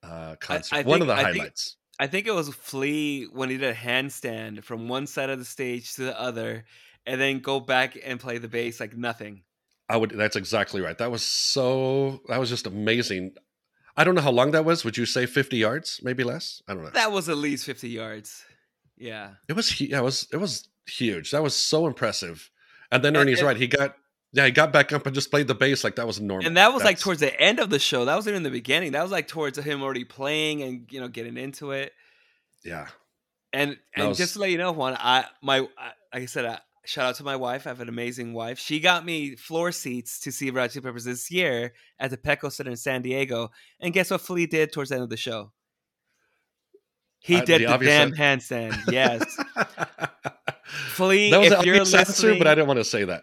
uh concert? I, I One think, of the I highlights. Think, I think it was Flea when he did a handstand from one side of the stage to the other and then go back and play the bass like nothing. I would that's exactly right. That was so that was just amazing. I don't know how long that was. Would you say 50 yards, maybe less? I don't know. That was at least 50 yards. Yeah. It was yeah, it was it was huge. That was so impressive. And then Ernie's and, right. He got yeah, he got back up and just played the bass like that was normal. And that was That's, like towards the end of the show. That wasn't in the beginning. That was like towards him already playing and you know getting into it. Yeah. And and was, just to let you know, Juan, I my I, like I said, I, shout out to my wife. I have an amazing wife. She got me floor seats to see Red Chili Peppers this year at the Petco Center in San Diego. And guess what Flea did towards the end of the show? He uh, did the, the damn handstand. Yes. Flea, that was if you're listening, answer, but I didn't want to say that.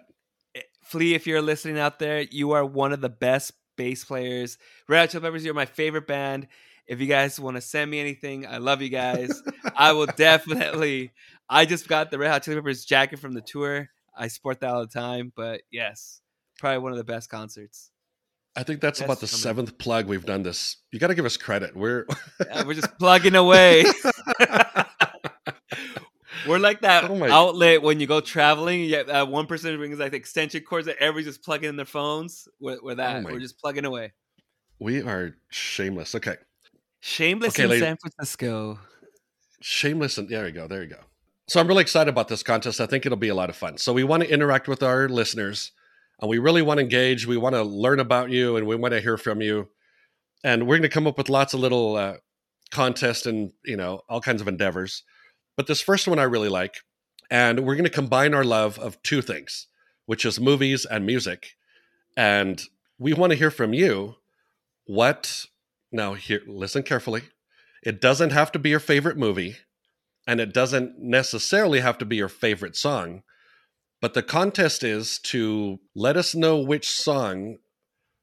Flea, if you're listening out there, you are one of the best bass players. Red Hot Chili Peppers, you're my favorite band. If you guys want to send me anything, I love you guys. I will definitely. I just got the Red Hot Chili Peppers jacket from the tour. I sport that all the time, but yes, probably one of the best concerts. I think that's about the seventh plug we've done this. You got to give us credit. We're yeah, we're just plugging away. We're like that oh outlet when you go traveling. Uh, one person brings like extension cords that everybody's just plugging in their phones. We're, we're that. Oh we're just plugging away. We are shameless. Okay. Shameless okay, in lady. San Francisco. Shameless and there you go. There you go. So I'm really excited about this contest. I think it'll be a lot of fun. So we want to interact with our listeners and we really want to engage. We want to learn about you and we want to hear from you. And we're going to come up with lots of little uh, contests and, you know, all kinds of endeavors. But this first one I really like. And we're going to combine our love of two things, which is movies and music. And we want to hear from you what now here listen carefully. It doesn't have to be your favorite movie and it doesn't necessarily have to be your favorite song. But the contest is to let us know which song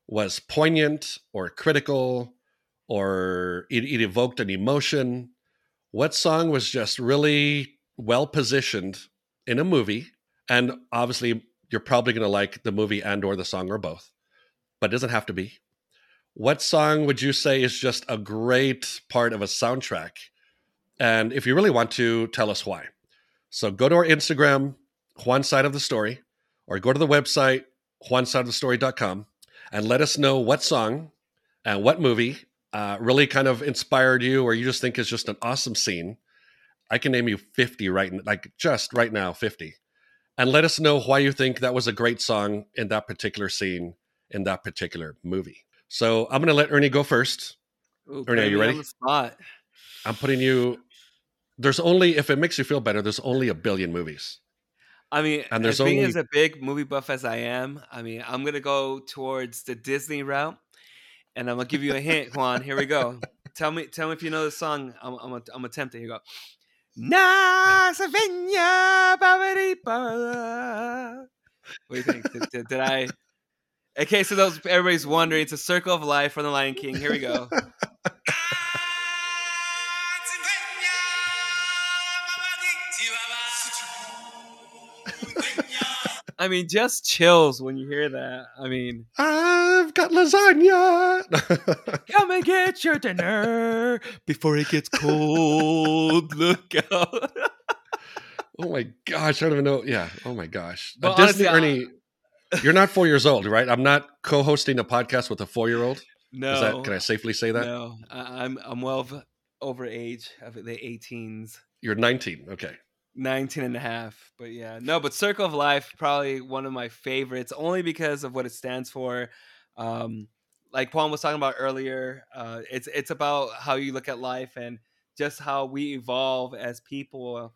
was poignant or critical or it, it evoked an emotion what song was just really well positioned in a movie and obviously you're probably going to like the movie and or the song or both but it doesn't have to be. What song would you say is just a great part of a soundtrack? And if you really want to tell us why. So go to our instagram Juan side of the story or go to the website juansideofthestory.com and let us know what song and what movie uh, really kind of inspired you or you just think is just an awesome scene, I can name you 50 right like just right now 50. And let us know why you think that was a great song in that particular scene in that particular movie. So I'm gonna let Ernie go first. Ooh, Ernie, are you ready? I'm putting you. There's only if it makes you feel better. There's only a billion movies. I mean, And as there's being only- as a big movie buff as I am, I mean, I'm gonna go towards the Disney route, and I'm gonna give you a hint, Juan. Here we go. Tell me, tell me if you know the song. I'm, I'm, I'm gonna attempt it. Here you go. Babadipa. What do you think? Did, did, did I? Okay, so those everybody's wondering. It's a circle of life from the Lion King. Here we go. I mean, just chills when you hear that. I mean, I've got lasagna. come and get your dinner before it gets cold. Look out. oh my gosh, I don't even know. Yeah. Oh my gosh. But Disney honestly, Ernie, you're not four years old, right? I'm not co-hosting a podcast with a four-year-old. No, Is that? Can I safely say that? no, I, I'm I'm well over age of the 18s. You're 19. Okay. 19 and a half but yeah no but circle of life probably one of my favorites only because of what it stands for um like Juan was talking about earlier uh it's it's about how you look at life and just how we evolve as people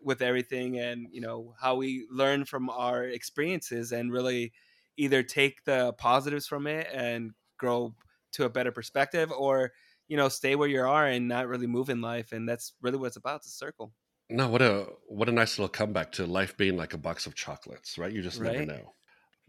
with everything and you know how we learn from our experiences and really either take the positives from it and grow to a better perspective or you know stay where you are and not really move in life and that's really what it's about it's a circle No, what a what a nice little comeback to life being like a box of chocolates, right? You just never know.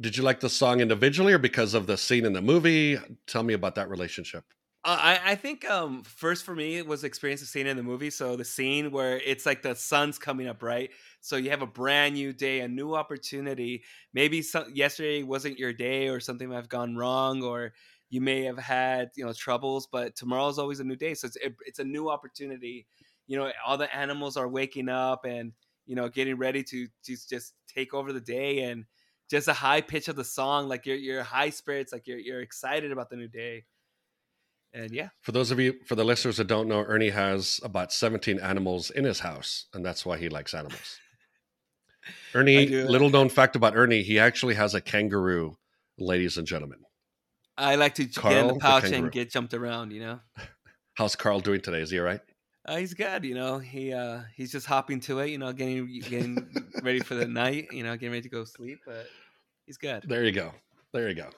Did you like the song individually or because of the scene in the movie? Tell me about that relationship. Uh, I, I think um, first for me it was the experience of seeing it in the movie. So the scene where it's like the sun's coming up, right? So you have a brand new day, a new opportunity. Maybe some, yesterday wasn't your day, or something might have gone wrong, or you may have had you know troubles. But tomorrow's always a new day, so it's it, it's a new opportunity. You know, all the animals are waking up and you know getting ready to to just take over the day and just a high pitch of the song, like you're you're high spirits, like you're you're excited about the new day. And yeah. For those of you, for the listeners that don't know, Ernie has about 17 animals in his house, and that's why he likes animals. Ernie, little known fact about Ernie, he actually has a kangaroo, ladies and gentlemen. I like to j- get in the the pouch kangaroo. and get jumped around, you know. How's Carl doing today? Is he all right? Uh, he's good, you know. He uh he's just hopping to it, you know, getting getting ready for the night, you know, getting ready to go sleep, but he's good. There you go. There you go.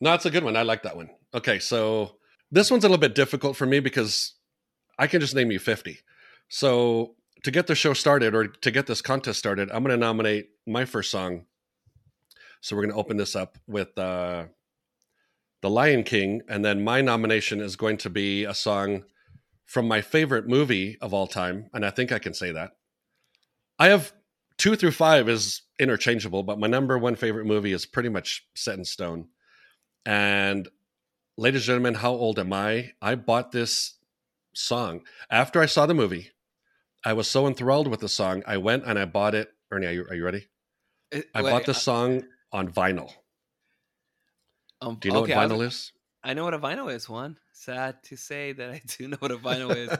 No, it's a good one. I like that one. Okay, so this one's a little bit difficult for me because I can just name you 50. So to get the show started or to get this contest started, I'm going to nominate my first song. So we're going to open this up with uh, The Lion King. And then my nomination is going to be a song from my favorite movie of all time. And I think I can say that. I have two through five is interchangeable, but my number one favorite movie is pretty much set in stone. And ladies and gentlemen, how old am I? I bought this song after I saw the movie. I was so enthralled with the song, I went and I bought it. Ernie, are you, are you ready? It- I bought this song on vinyl. um, Do you know okay, what vinyl was- is? I know what a vinyl is, Juan. Sad to say that I do know what a vinyl is.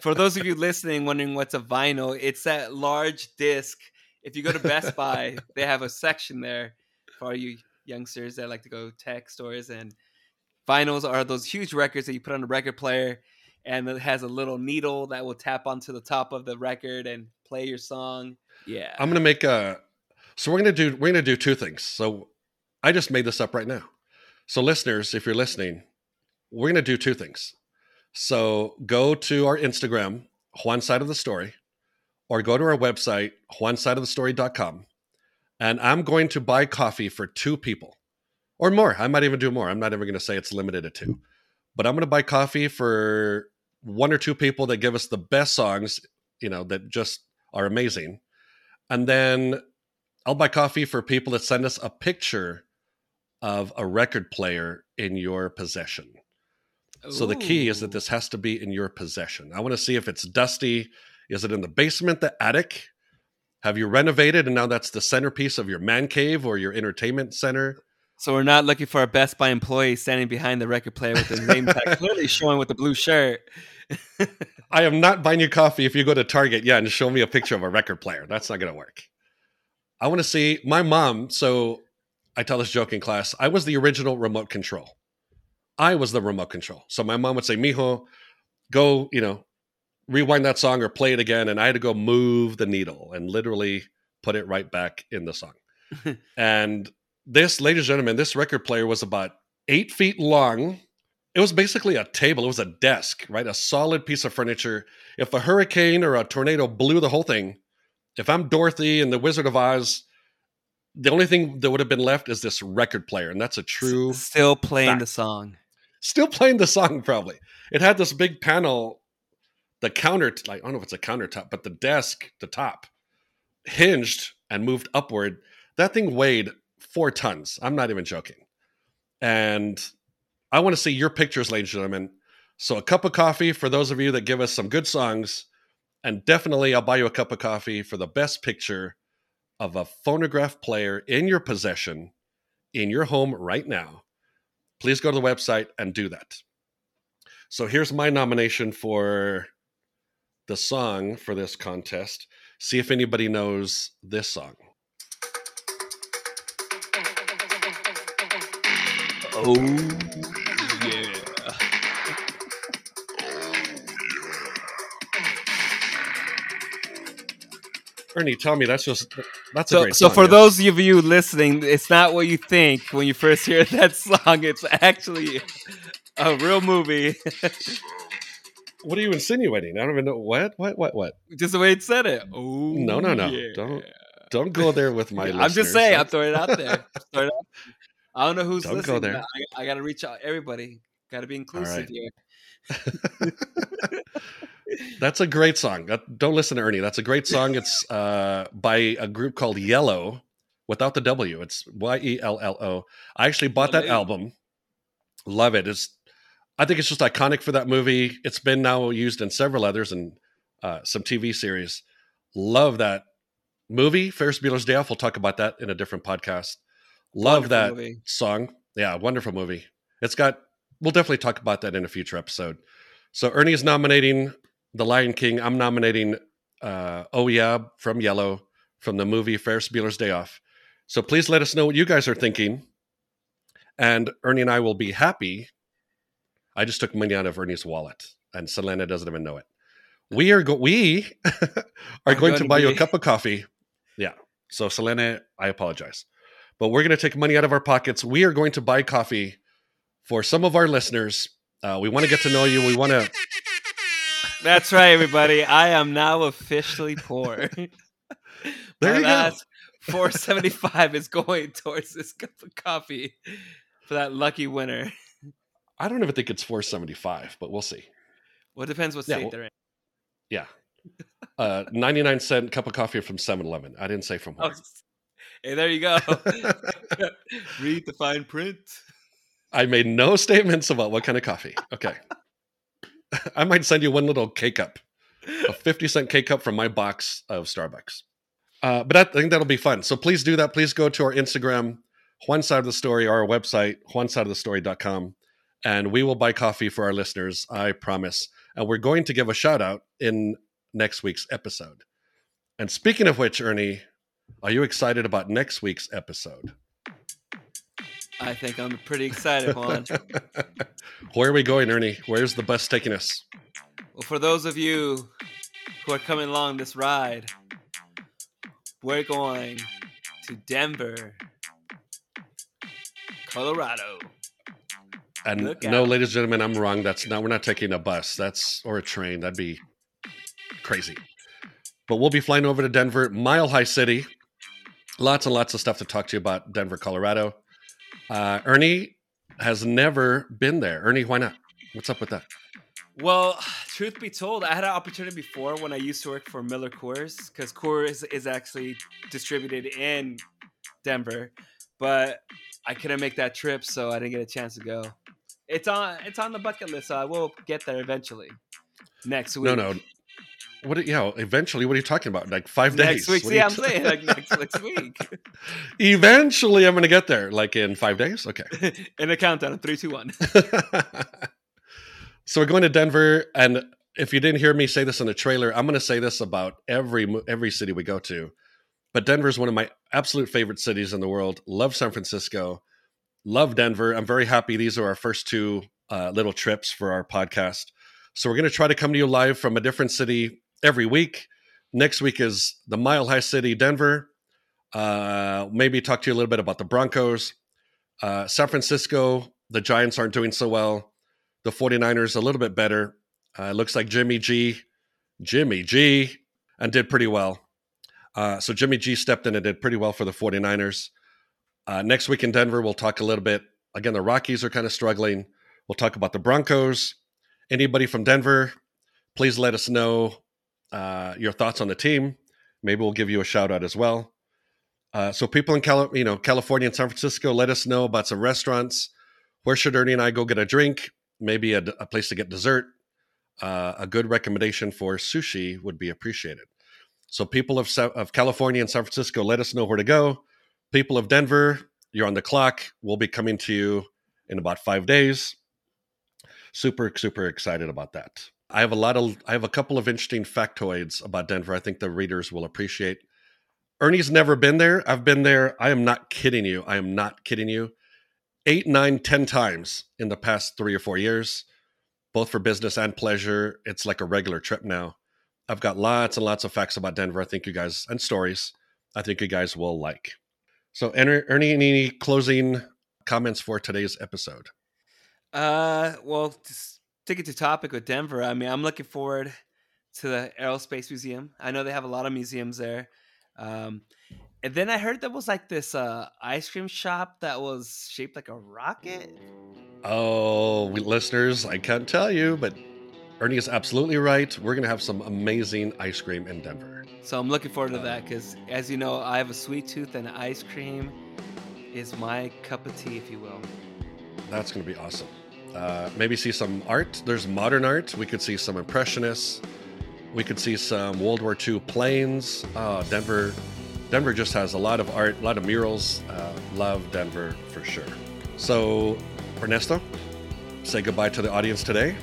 For those of you listening, wondering what's a vinyl, it's that large disc. If you go to Best Buy, they have a section there for all you youngsters that like to go tech stores. And vinyls are those huge records that you put on a record player, and it has a little needle that will tap onto the top of the record and play your song. Yeah. I'm gonna make a. So we're gonna do we're gonna do two things. So I just made this up right now. So listeners, if you're listening, we're gonna do two things. So go to our Instagram, Juan Side of the Story, or go to our website, juansideofthestory.com, and I'm going to buy coffee for two people or more. I might even do more. I'm not even gonna say it's limited to two, but I'm gonna buy coffee for one or two people that give us the best songs, you know, that just are amazing. And then I'll buy coffee for people that send us a picture of a record player in your possession. So the key is that this has to be in your possession. I want to see if it's dusty. Is it in the basement, the attic? Have you renovated and now that's the centerpiece of your man cave or your entertainment center? So we're not looking for a Best Buy employee standing behind the record player with his name tag clearly showing with the blue shirt. I am not buying you coffee if you go to Target, yeah, and show me a picture of a record player. That's not going to work. I want to see my mom. So I tell this joke in class. I was the original remote control. I was the remote control. So my mom would say, "Mijo, go, you know, rewind that song or play it again," and I had to go move the needle and literally put it right back in the song. and this, ladies and gentlemen, this record player was about eight feet long. It was basically a table. It was a desk, right? A solid piece of furniture. If a hurricane or a tornado blew the whole thing, if I'm Dorothy and the Wizard of Oz, the only thing that would have been left is this record player, and that's a true. Still playing fact. the song. Still playing the song, probably. It had this big panel, the counter, like I don't know if it's a countertop, but the desk, the top, hinged and moved upward. That thing weighed four tons. I'm not even joking. And I want to see your pictures, ladies and gentlemen. So a cup of coffee for those of you that give us some good songs, and definitely I'll buy you a cup of coffee for the best picture of a phonograph player in your possession in your home right now. Please go to the website and do that. So here's my nomination for the song for this contest. See if anybody knows this song. Oh yeah. Ernie, tell me that's just that's a So, great so song, for yeah. those of you listening, it's not what you think when you first hear that song. It's actually a real movie. What are you insinuating? I don't even know what what what what. Just the way it said it. Oh No, no, no. yeah. Don't don't go there with my. I'm just saying. I'm throwing it out there. It out. I don't know who's Don't go listening. there. I, I got to reach out everybody. Got to be inclusive right. here. That's a great song. That, don't listen to Ernie. That's a great song. It's uh, by a group called Yello, without the W. It's Y E L L O. I actually bought that album. Love it. It's I think it's just iconic for that movie. It's been now used in several others and uh, some TV series. Love that movie, Ferris Bueller's Day Off. We'll talk about that in a different podcast. Love Wonderful that movie. song. Yeah, wonderful movie. It's got. We'll definitely talk about that in a future episode. So Ernie is nominating The Lion King. I'm nominating uh, Oh Yeah from Yello from the movie Ferris Bueller's Day Off. So please let us know what you guys are thinking, and Ernie and I will be happy. I just took money out of Ernie's wallet, and Selena doesn't even know it. We are go- we are I'm going to buy you a cup of coffee. Yeah. So Selena, I apologize, but we're going to take money out of our pockets. We are going to buy coffee for some of our listeners. Uh, we want to get to know you. We want to. That's right, everybody. I am now officially poor. There you go. 475 is going towards this cup of coffee for that lucky winner. I don't even think it's 475, but we'll see. Well, it depends what Yeah, state well- they're in. Yeah. Uh, 99 cent cup of coffee from 7 Eleven. I didn't say from Oh, hey, there you go. Read the fine print. I made no statements about what kind of coffee. Okay. I might send you one little K cup, a 50 cent K cup from my box of Starbucks. Uh, but I think that'll be fun. So please do that. Please go to our Instagram, Juan Side of the Story, or our website, juansideofthestory.com, and we will buy coffee for our listeners. I promise. And we're going to give a shout out in next week's episode. And speaking of which, Ernie, are you excited about next week's episode? I think I'm pretty excited, Juan. Where are we going, Ernie? Where's the bus taking us? Well, for those of you who are coming along this ride, we're going to Denver, Colorado. And no, ladies and gentlemen, I'm wrong. That's not. We're not taking a bus. That's or a train. That'd be crazy. But we'll be flying over to Denver, Mile High City. Lots and lots of stuff to talk to you about Denver, Colorado. Uh, Ernie has never been there. Ernie, why not? What's up with that? Well, truth be told, I had an opportunity before when I used to work for Miller Coors because Coors is actually distributed in Denver, but I couldn't make that trip, so I didn't get a chance to go. It's on it's on the bucket list, so I will get there eventually. Next week. No, no. What? are- Yeah. Eventually, what are you talking about? Like five Next days? Next week. See, I'm saying like next next week. eventually, I'm going to get there. Like in five days. Okay. In a countdown of three, two, one. so we're going to Denver, and if you didn't hear me say this in the trailer, I'm going to say this about every every city we go to. But Denver is one of my absolute favorite cities in the world. Love San Francisco, Love Denver. I'm very happy. These are our first two uh, little trips for our podcast. So we're going to try to come to you live from a different city every week. Next week is the Mile High City, Denver. Uh, maybe talk to you a little bit about the Broncos. Uh, San Francisco, the Giants aren't doing so well. The 49ers a little bit better. Uh, looks like Jimmy G, Jimmy G, and did pretty well. Uh, so Jimmy G stepped in and did pretty well for the 49ers. Uh, next week in Denver, we'll talk a little bit. Again, the Rockies are kind of struggling. We'll talk about the Broncos. Anybody from Denver, please let us know uh, your thoughts on the team. Maybe we'll give you a shout out as well. Uh, so people in Cali- you know California and San Francisco, let us know about some restaurants. Where should Ernie and I go get a drink? Maybe a, place to get dessert. Uh, a good recommendation for sushi would be appreciated. So people of of California and San Francisco, let us know where to go. People of Denver, you're on the clock. We'll be coming to you in about five days. Super super excited about that. I have a lot of I have a couple of interesting factoids about Denver. I think the readers will appreciate. Ernie's never been there. I've been there. I am not kidding you. I am not kidding you. Eight, nine, ten times in the past three or four years, both for business and pleasure. It's like a regular trip now. I've got lots and lots of facts about Denver. I think you guys and stories. I think you guys will like. So, Ernie, any closing comments for today's episode? Uh, well, to to topic with Denver, I mean, I'm looking forward to the Aerospace Museum. I know they have a lot of museums there. Um, and then I heard there was like this uh, ice cream shop that was shaped like a rocket. Oh, we, listeners, I can't tell you, but Ernie is absolutely right. We're going to have some amazing ice cream in Denver. So I'm looking forward to that because, as you know, I have a sweet tooth and ice cream is my cup of tea, if you will. That's going to be awesome. Uh, maybe see some art. There's modern art. We could see some impressionists. We could see some World War II planes. Uh, Denver, Denver just has a lot of art, a lot of murals. Uh, love Denver for sure. So, Ernesto, say goodbye to the audience today.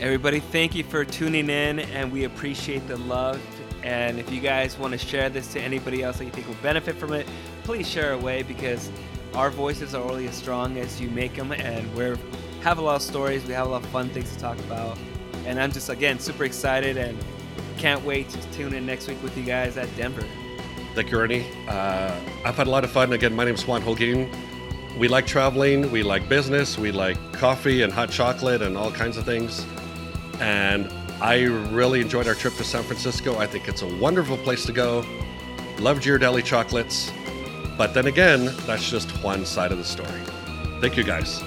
Everybody, thank you for tuning in, and we appreciate the love. And if you guys want to share this to anybody else that you think will benefit from it, please share away because our voices are only as strong as you make them, and we have a lot of stories. We have a lot of fun things to talk about, and I'm just again super excited and can't wait to tune in next week with you guys at Denver. Thank you, Ernie. Uh, I've had a lot of fun. Again, my name is Juan Holguin. We like traveling, we like business, we like coffee and hot chocolate and all kinds of things. And I really enjoyed our trip to San Francisco. I think it's a wonderful place to go. Love Ghirardelli chocolates. But then again, that's just one side of the story. Thank you guys.